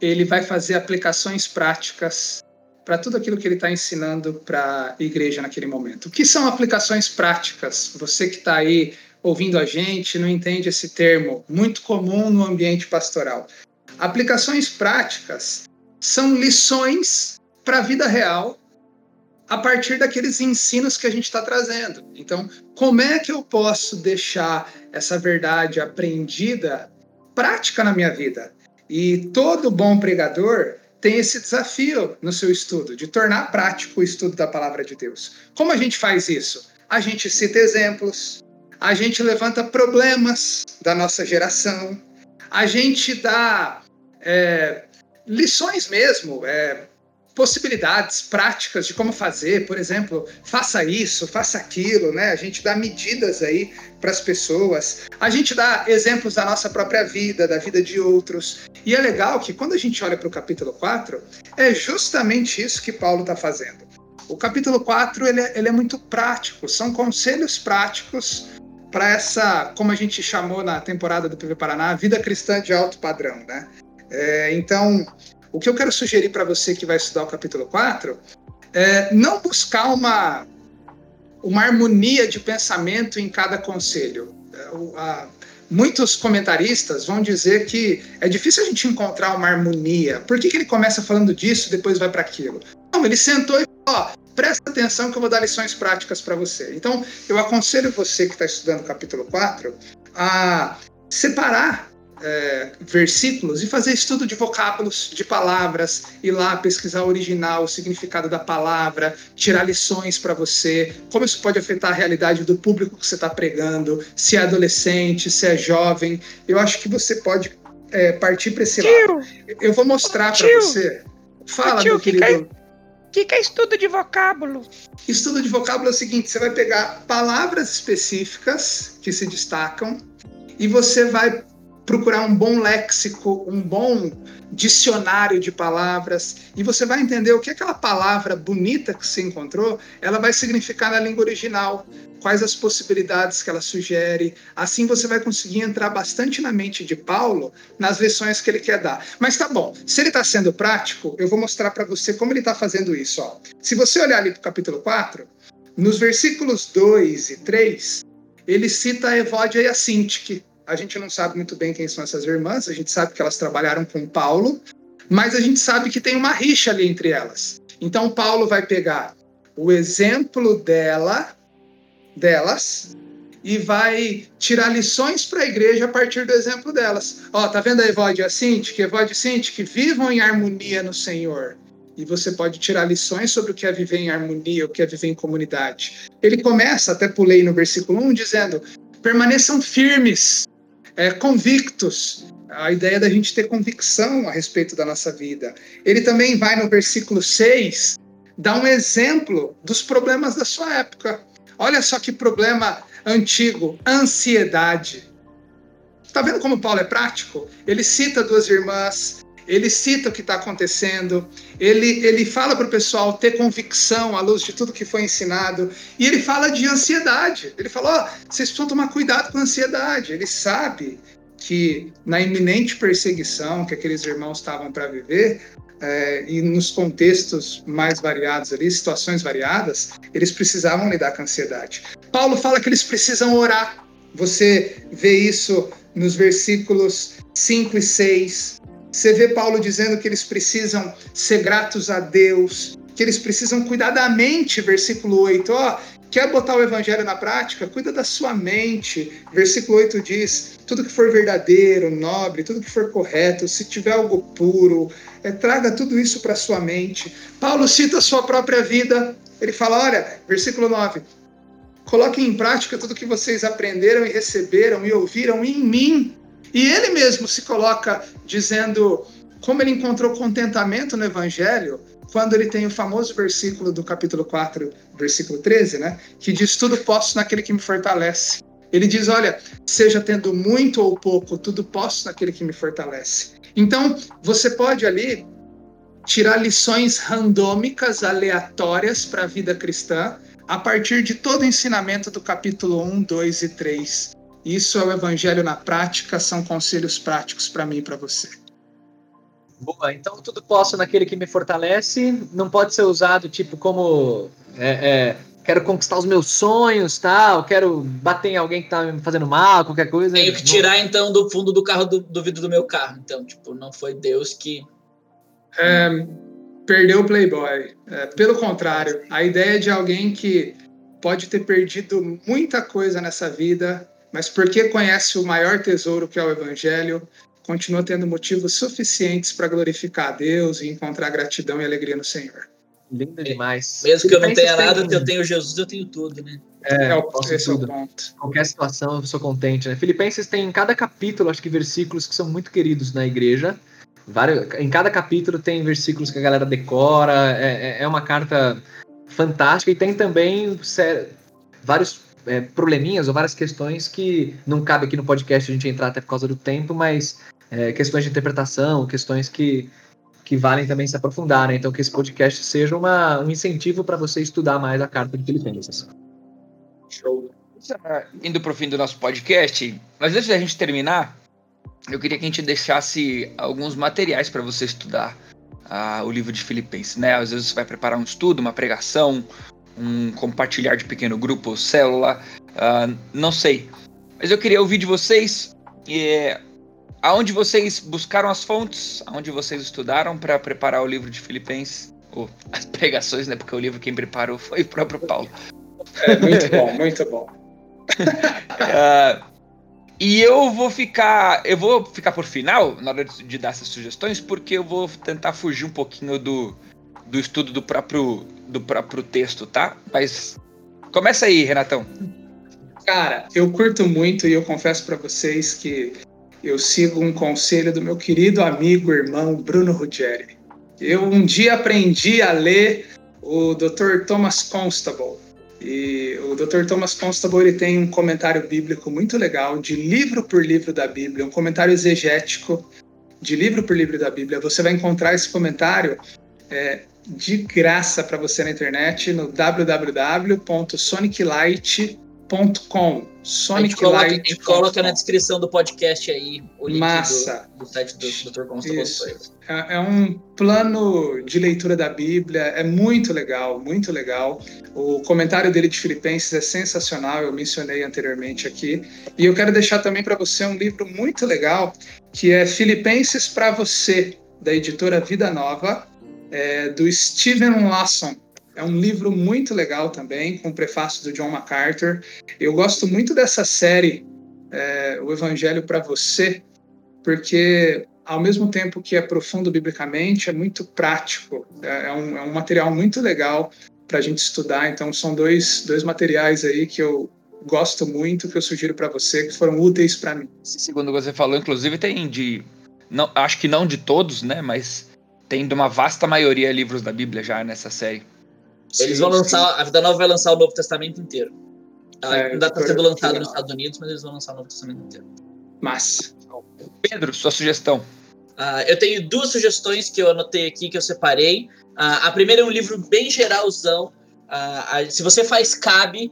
ele vai fazer aplicações práticas para tudo aquilo que ele está ensinando para a igreja naquele momento. O que são aplicações práticas? Você que está aí ouvindo a gente não entende esse termo, muito comum no ambiente pastoral. Aplicações práticas são lições para a vida real a partir daqueles ensinos que a gente está trazendo. Então, como é que eu posso deixar essa verdade aprendida prática na minha vida? E todo bom pregador tem esse desafio no seu estudo, de tornar prático o estudo da palavra de Deus. Como a gente faz isso? A gente cita exemplos, a gente levanta problemas da nossa geração, a gente dá é, lições mesmo, é, possibilidades práticas de como fazer, por exemplo, faça isso, faça aquilo, né? A gente dá medidas aí para as pessoas, a gente dá exemplos da nossa própria vida, da vida de outros. E é legal que quando a gente olha para o capítulo 4, é justamente isso que Paulo está fazendo. O capítulo 4 ele é, ele é muito prático, são conselhos práticos para essa, como a gente chamou na temporada do PV Paraná, vida cristã de alto padrão, né? É, então, o que eu quero sugerir para você que vai estudar o capítulo 4 é não buscar uma, uma harmonia de pensamento em cada conselho. É, muitos comentaristas vão dizer que é difícil a gente encontrar uma harmonia. Por que, que ele começa falando disso e depois vai para aquilo? Não, ele sentou e falou: ó, presta atenção que eu vou dar lições práticas para você. Então, eu aconselho você que está estudando o capítulo 4 a separar é, versículos e fazer estudo de vocábulos, de palavras, ir lá pesquisar o original, o significado da palavra, tirar lições para você, como isso pode afetar a realidade do público que você está pregando, se é adolescente, se é jovem. Eu acho que você pode é, partir para esse tio, lado. Eu vou mostrar para você. Fala, tio, meu querido. O que, que é estudo de vocábulo? Estudo de vocábulo é o seguinte: você vai pegar palavras específicas que se destacam e você vai procurar um bom léxico, um bom dicionário de palavras, e você vai entender o que aquela palavra bonita que você encontrou, ela vai significar na língua original, quais as possibilidades que ela sugere. Assim você vai conseguir entrar bastante na mente de Paulo nas lições que ele quer dar. Mas tá bom, se ele está sendo prático, eu vou mostrar para você como ele está fazendo isso. Ó. Se você olhar ali para o capítulo 4, nos versículos 2 e 3, ele cita a Evódia e a Sintique, a gente não sabe muito bem quem são essas irmãs, a gente sabe que elas trabalharam com Paulo, mas a gente sabe que tem uma rixa ali entre elas. Então Paulo vai pegar o exemplo dela, delas, e vai tirar lições para a igreja a partir do exemplo delas. Ó, tá vendo a Evode e a? Que Evode e Cinti que vivam em harmonia no Senhor. E você pode tirar lições sobre o que é viver em harmonia, o que é viver em comunidade. Ele começa, até pulei no versículo 1, dizendo: permaneçam firmes é, convictos. A ideia da gente ter convicção a respeito da nossa vida. Ele também vai no versículo 6 dar um exemplo dos problemas da sua época. Olha só que problema antigo: ansiedade. Está vendo como Paulo é prático? Ele cita duas irmãs, ele cita o que está acontecendo, ele, ele fala para o pessoal ter convicção à luz de tudo que foi ensinado, e ele fala de ansiedade. Ele fala: oh, vocês precisam tomar cuidado com a ansiedade. Ele sabe que na iminente perseguição que aqueles irmãos estavam para viver, é, e nos contextos mais variados ali, situações variadas, eles precisavam lidar com a ansiedade. Paulo fala que eles precisam orar. Você vê isso nos versículos 5 e 6, você vê Paulo dizendo que eles precisam ser gratos a Deus, que eles precisam cuidar da mente, versículo 8. Ó, quer botar o evangelho na prática? Cuida da sua mente. Versículo 8 diz: tudo que for verdadeiro, nobre, tudo que for correto, se tiver algo puro, é, traga tudo isso para sua mente. Paulo cita a sua própria vida. Ele fala: olha, versículo 9. Coloquem em prática tudo que vocês aprenderam e receberam e ouviram em mim e ele mesmo se coloca dizendo como ele encontrou contentamento no Evangelho, quando ele tem o famoso versículo do capítulo 4, versículo 13, né? Que diz: Tudo posso naquele que me fortalece. Ele diz: Olha, seja tendo muito ou pouco, tudo posso naquele que me fortalece. Então, você pode ali tirar lições randômicas, aleatórias para a vida cristã, a partir de todo o ensinamento do capítulo 1, 2 e 3 isso é o evangelho na prática, são conselhos práticos para mim e para você. Boa, então tudo posso naquele que me fortalece, não pode ser usado tipo como é, é, quero conquistar os meus sonhos, tal, quero bater em alguém que tá me fazendo mal, qualquer coisa. Tenho que tirar então do fundo do carro do, do vidro do meu carro, então tipo não foi Deus que é, perdeu o Playboy. É, pelo contrário, a ideia de alguém que pode ter perdido muita coisa nessa vida mas porque conhece o maior tesouro que é o Evangelho, continua tendo motivos suficientes para glorificar a Deus e encontrar gratidão e alegria no Senhor. Linda demais. Mesmo que eu não tenha nada, tem- eu tenho Jesus, eu tenho tudo, né? É, É, o, posso esse é o tudo. ponto. qualquer situação eu sou contente, né? Filipenses tem em cada capítulo, acho que versículos que são muito queridos na igreja. Vários, em cada capítulo tem versículos que a galera decora. É, é- é uma carta fantástica e tem também sé- vários é, probleminhas ou várias questões que não cabe aqui no podcast a gente entrar até por causa do tempo, mas é, questões de interpretação, questões que, que valem também se aprofundar, né? Então que esse podcast seja uma, um incentivo para você estudar mais a carta de Filipenses. Show. Indo pro fim do nosso podcast, mas antes da gente terminar, eu queria que a gente deixasse alguns materiais para você estudar ah, o livro de Filipenses, né? Às vezes você vai preparar um estudo, uma pregação, um compartilhar de pequeno grupo célula, ah, não sei. Mas eu queria ouvir de vocês é, aonde vocês buscaram as fontes, aonde vocês estudaram para preparar o livro de Filipenses, ou as pregações, né? Porque o livro quem preparou foi o próprio Paulo. É muito bom, muito bom. Ah, e eu vou ficar. Eu vou ficar por final na hora de, de dar essas sugestões, porque eu vou tentar fugir um pouquinho do, do estudo do próprio, do próprio texto, tá? Mas começa aí, Renatão. Cara, eu curto muito e eu confesso para vocês que eu sigo um conselho do meu querido amigo, irmão Bruno Ruggeri. Eu um dia aprendi a ler o Dr. Thomas Constable. E o Dr. Thomas Constable ele tem um comentário bíblico muito legal, de livro por livro da Bíblia, um comentário exegético de livro por livro da Bíblia. Você vai encontrar esse comentário é, de graça para você na internet no www.soniclight.com. A gente, coloca, a gente coloca na descrição do podcast aí o link Massa. do, do site do Dr. Isso. É é um plano de leitura da Bíblia, é muito legal, muito legal. O comentário dele de Filipenses é sensacional, eu mencionei anteriormente aqui. E eu quero deixar também para você um livro muito legal, que é Filipenses para Você, da editora Vida Nova, é, do Stephen Lawson. É um livro muito legal também, com o prefácio do John MacArthur. Eu gosto muito dessa série, é, O Evangelho para Você, porque ao mesmo tempo que é profundo biblicamente, é muito prático. É, é um, é um material muito legal para a gente estudar. Então, são dois, dois materiais aí que eu gosto muito, que eu sugiro para você, que foram úteis para mim. Segundo você falou, inclusive, tem de. Não, acho que não de todos, né? Mas tem de uma vasta maioria livros da Bíblia já nessa série. Eles Sim, vão sim. lançar, a Vida Nova vai lançar o Novo Testamento inteiro. Ah, É, ainda está sendo lançado nos. Estados Unidos, mas eles vão lançar o Novo Testamento inteiro. Massa. Pedro, sua sugestão. Ah, eu tenho duas sugestões que eu anotei aqui, que eu separei. Ah, a primeira é um livro bem geralzão. A- se você faz CAB,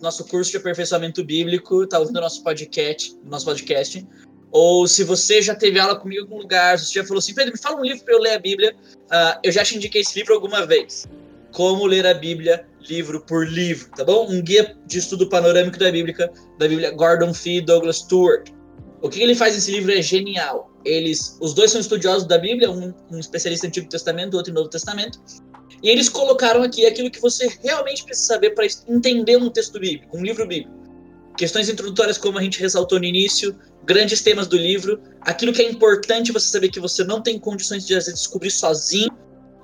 nosso curso de aperfeiçoamento bíblico, tá ouvindo nosso podcast, nosso podcast, ou se você já teve aula comigo em algum lugar, se você já falou assim, Pedro, me fala um livro para eu ler a Bíblia, ah, eu já te indiquei esse livro alguma vez. Como ler a Bíblia livro por livro, tá bom? Um guia de estudo panorâmico da Bíblia, da Bíblia Gordon Fee Douglas Stewart. O que ele faz nesse livro é genial. Eles, os dois são estudiosos da Bíblia, um, um especialista em Antigo Testamento, outro em Novo Testamento. E eles colocaram aqui aquilo que você realmente precisa saber para entender um texto bíblico, um livro bíblico. Questões introdutórias, como a gente ressaltou no início, grandes temas do livro, aquilo que é importante você saber que você não tem condições de descobrir sozinho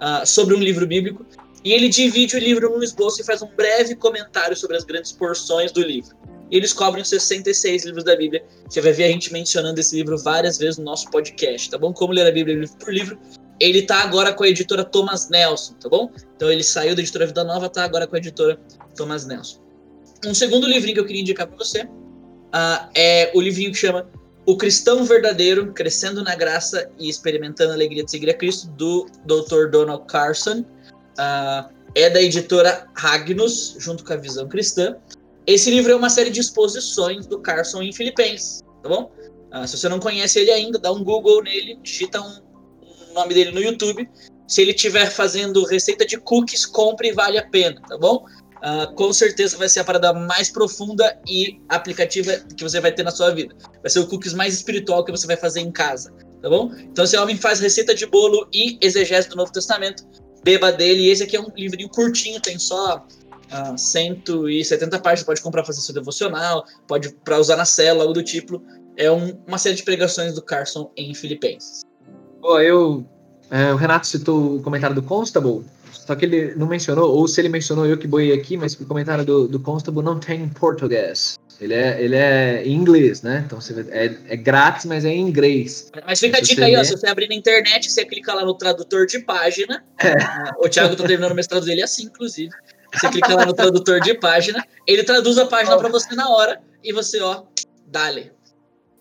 ah, sobre um livro bíblico. E ele divide o livro num esboço e faz um breve comentário sobre as grandes porções do livro. E eles cobrem os 66 livros da Bíblia. Você vai ver a gente mencionando esse livro várias vezes no nosso podcast, tá bom? Como ler a Bíblia livro por livro. Ele tá agora com a editora Thomas Nelson, tá bom? Então ele saiu da editora Vida Nova, tá agora com a editora Thomas Nelson. Um segundo livrinho que eu queria indicar para você ah, é o livrinho que chama O Cristão Verdadeiro, Crescendo na Graça e Experimentando a Alegria de Seguir a Cristo, do Dr. Donald Carson. Ah, é da editora Ragnus, junto com a Visão Cristã. Esse livro é uma série de exposições do Carson em Filipenses, tá bom? Ah, se você não conhece ele ainda, dá um Google nele, digita um, o nome dele no YouTube. Se ele estiver fazendo receita de cookies, compre, vale a pena, tá bom? Ah, com certeza vai ser a parada mais profunda e aplicativa que você vai ter na sua vida. Vai ser o cookies mais espiritual que você vai fazer em casa, tá bom? Então, esse homem faz receita de bolo e exegese do Novo Testamento. Beba dele. E esse aqui é um livrinho curtinho, tem só ah, 170 páginas. Pode comprar fazer seu devocional, pode para usar na célula, algo do tipo. é um- uma série de pregações do Carson em Filipenses. Pô, eu. é, o Renato citou o comentário do Constable, só que ele não mencionou, ou se ele mencionou, eu que boiei aqui, mas o comentário do, do Constable não tem em português. Ele é, ele é em inglês, né? Então você vê- é, é grátis, mas é em inglês. Mas fica a dica aí, ó, se você abrir na internet, você clica lá no tradutor de página. Ah, O Thiago tá terminando o mestrado dele assim, inclusive. Você clica lá no tradutor de página, ele traduz a página pra você na hora e você, ó, dale.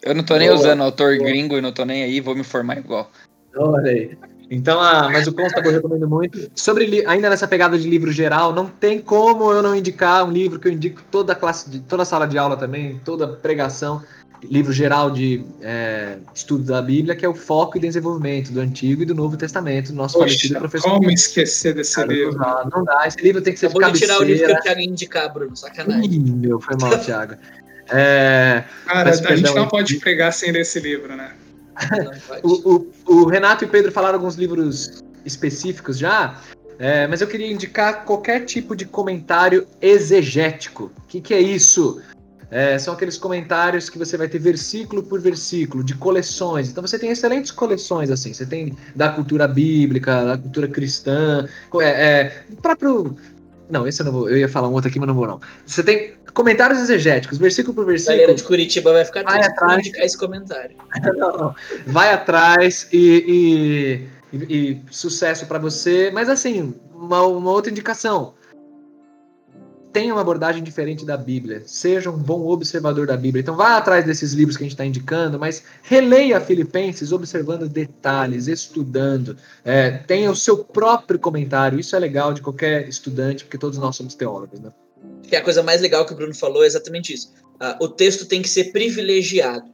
Eu não tô nem Boa, usando autor boa. gringo e não tô nem aí, vou me formar igual. Olha aí. Então, ah, mas o Constable eu recomendo muito. Sobre ainda nessa pegada de livro geral, não tem como eu não indicar um livro que eu indico toda a classe, de, toda a sala de aula também, toda pregação, livro geral de é, estudo da Bíblia, que é o Foco e Desenvolvimento do Antigo e do Novo Testamento, do nosso falecido Poxa, professor. como esquecer desse Carlos livro? Gonzalez. Não dá, esse livro tem que ser Acabou de tirar o livro que cabeceira. o Thiago ia indicar, Bruno. Sacanagem. Ih, meu, foi mal, Thiago. É, Cara, a gente não pode pregar sem ler esse livro, né? O, o- o Renato e o Pedro falaram alguns livros específicos já, é, mas eu queria indicar qualquer tipo de comentário exegético. O que, que é isso? É, são aqueles comentários que você vai ter versículo por versículo, de coleções. Então você tem excelentes coleções, assim. Você tem da cultura bíblica, da cultura cristã, é, é, próprio. Não, esse eu não vou. Eu ia falar um outro aqui, mas não vou, não. Você tem comentários exegéticos, versículo por A versículo. galera de Curitiba vai ficar Vai atrás. indicar esse comentário. Não, não. Vai atrás e, e- e- e sucesso para você. Mas assim, uma, uma outra indicação. Tenha uma abordagem diferente da Bíblia. Seja um bom observador da Bíblia. Então vá atrás desses livros que a gente está indicando, mas releia Filipenses observando detalhes, estudando. É, tenha o seu próprio comentário. Isso é legal de qualquer estudante, porque todos nós somos teólogos. Né? Que a coisa mais legal que o Bruno falou é exatamente isso. Ah, o texto tem que ser privilegiado.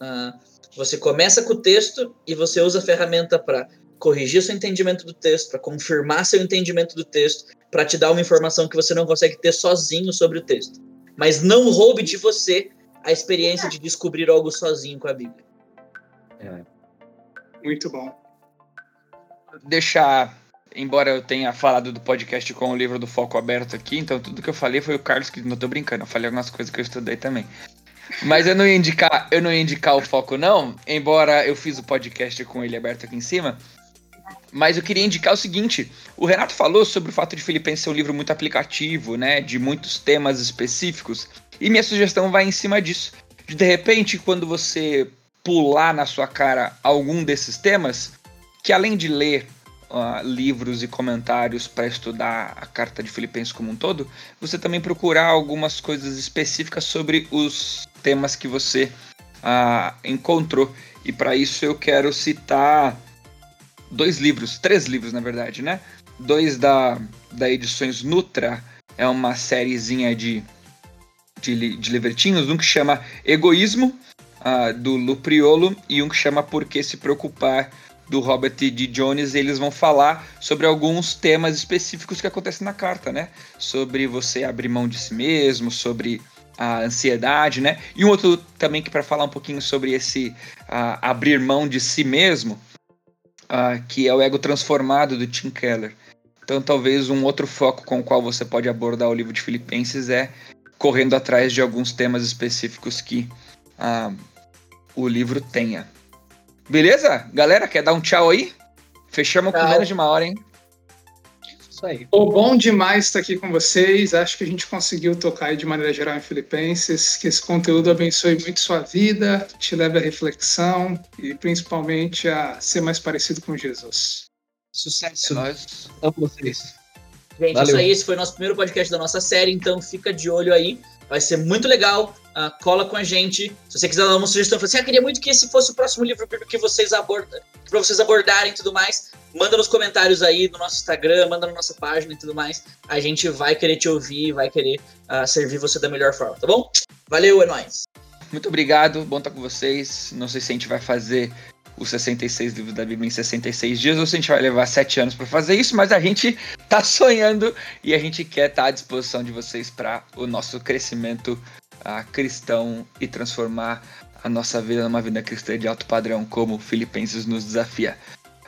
Ah, você começa com o texto e você usa a ferramenta para corrigir seu entendimento do texto, para confirmar seu entendimento do texto, para te dar uma informação que você não consegue ter sozinho sobre o texto. Mas não roube de você a experiência de descobrir algo sozinho com a Bíblia. Muito bom. Deixar, embora eu tenha falado do podcast com o livro do Foco aberto aqui, então tudo que eu falei foi o Carlos que não tô brincando, eu falei algumas coisas que eu estudei também. Mas eu não ia indicar, eu não ia indicar o foco não, embora eu fiz o podcast com ele aberto aqui em cima. Mas eu queria indicar o seguinte: o Renato falou sobre o fato de Filipenses ser um livro muito aplicativo, né? De muitos temas específicos. E minha sugestão vai em cima disso. De, repente, quando você pular na sua cara algum desses temas, que além de ler ah, livros e comentários para estudar a carta de Filipenses como um todo, você também procurar algumas coisas específicas sobre os temas que você ah, encontrou. E para isso eu quero citar dois livros, três livros na verdade, né? Dois da, da Edições Nutra, é uma sériezinha de, de, de livretinhos, um que chama Egoísmo, ah, do Lupriolo, e um que chama Por que se preocupar, do Robert D. Jones, eles vão falar sobre alguns temas específicos que acontecem na carta, né? Sobre você abrir mão de si mesmo, sobre a ansiedade, né? E um outro também que para falar um pouquinho sobre esse ah, abrir mão de si mesmo, ah, que é o ego transformado do Tim Keller. Então, talvez um outro foco com o qual você pode abordar o livro de Filipenses é correndo atrás de alguns temas específicos que ah, o livro tenha. Beleza? Galera, quer dar um tchau aí? Fechamos com Tchau. menos de uma hora, hein? Isso aí. Pô, bom demais estar aqui com vocês. Acho que a gente conseguiu tocar aí de maneira geral em Filipenses. Que esse conteúdo abençoe muito sua vida, te leve à reflexão e principalmente a ser mais parecido com Jesus. Sucesso. Nós. Amo vocês. Gente, Valeu. isso aí, esse foi o nosso primeiro podcast da nossa série, então fica de olho aí. Vai ser muito legal. Ah, cola com a gente. Se você quiser dar uma sugestão, fala assim, ah, queria muito que esse fosse o próximo livro que vocês abordam, para vocês abordarem e tudo mais. Manda nos comentários aí no nosso Instagram, manda na nossa página e tudo mais. A gente vai querer te ouvir, vai querer ah, servir você da melhor forma, tá bom? Valeu, é nóis. Muito obrigado, bom estar com vocês. Não sei se a gente vai fazer os 66 livros da Bíblia em 66 dias ou se a gente vai levar 7 anos para fazer isso, mas a gente tá sonhando e a gente quer estar à disposição de vocês para o nosso crescimento ah, cristão e transformar a nossa vida numa vida cristã de alto padrão, como Filipenses nos desafia.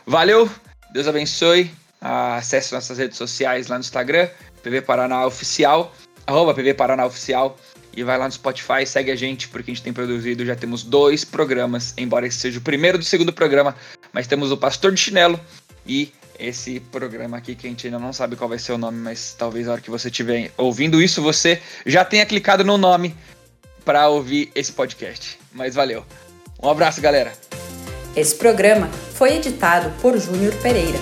Valeu, Deus abençoe. Acesse nossas redes sociais lá no Instagram, PV Paraná Oficial, arroba PV Paraná Oficial. e vai lá no Spotify, segue a gente, porque a gente tem produzido, já temos dois programas, embora esse seja o primeiro do segundo programa, mas temos o Pastor de Chinelo e esse programa aqui que a gente ainda não sabe qual vai ser o nome, mas talvez na hora que você estiver ouvindo isso, você já tenha clicado no nome para ouvir esse podcast. Mas valeu. Um abraço, galera. Esse programa foi editado por Júnior Pereira.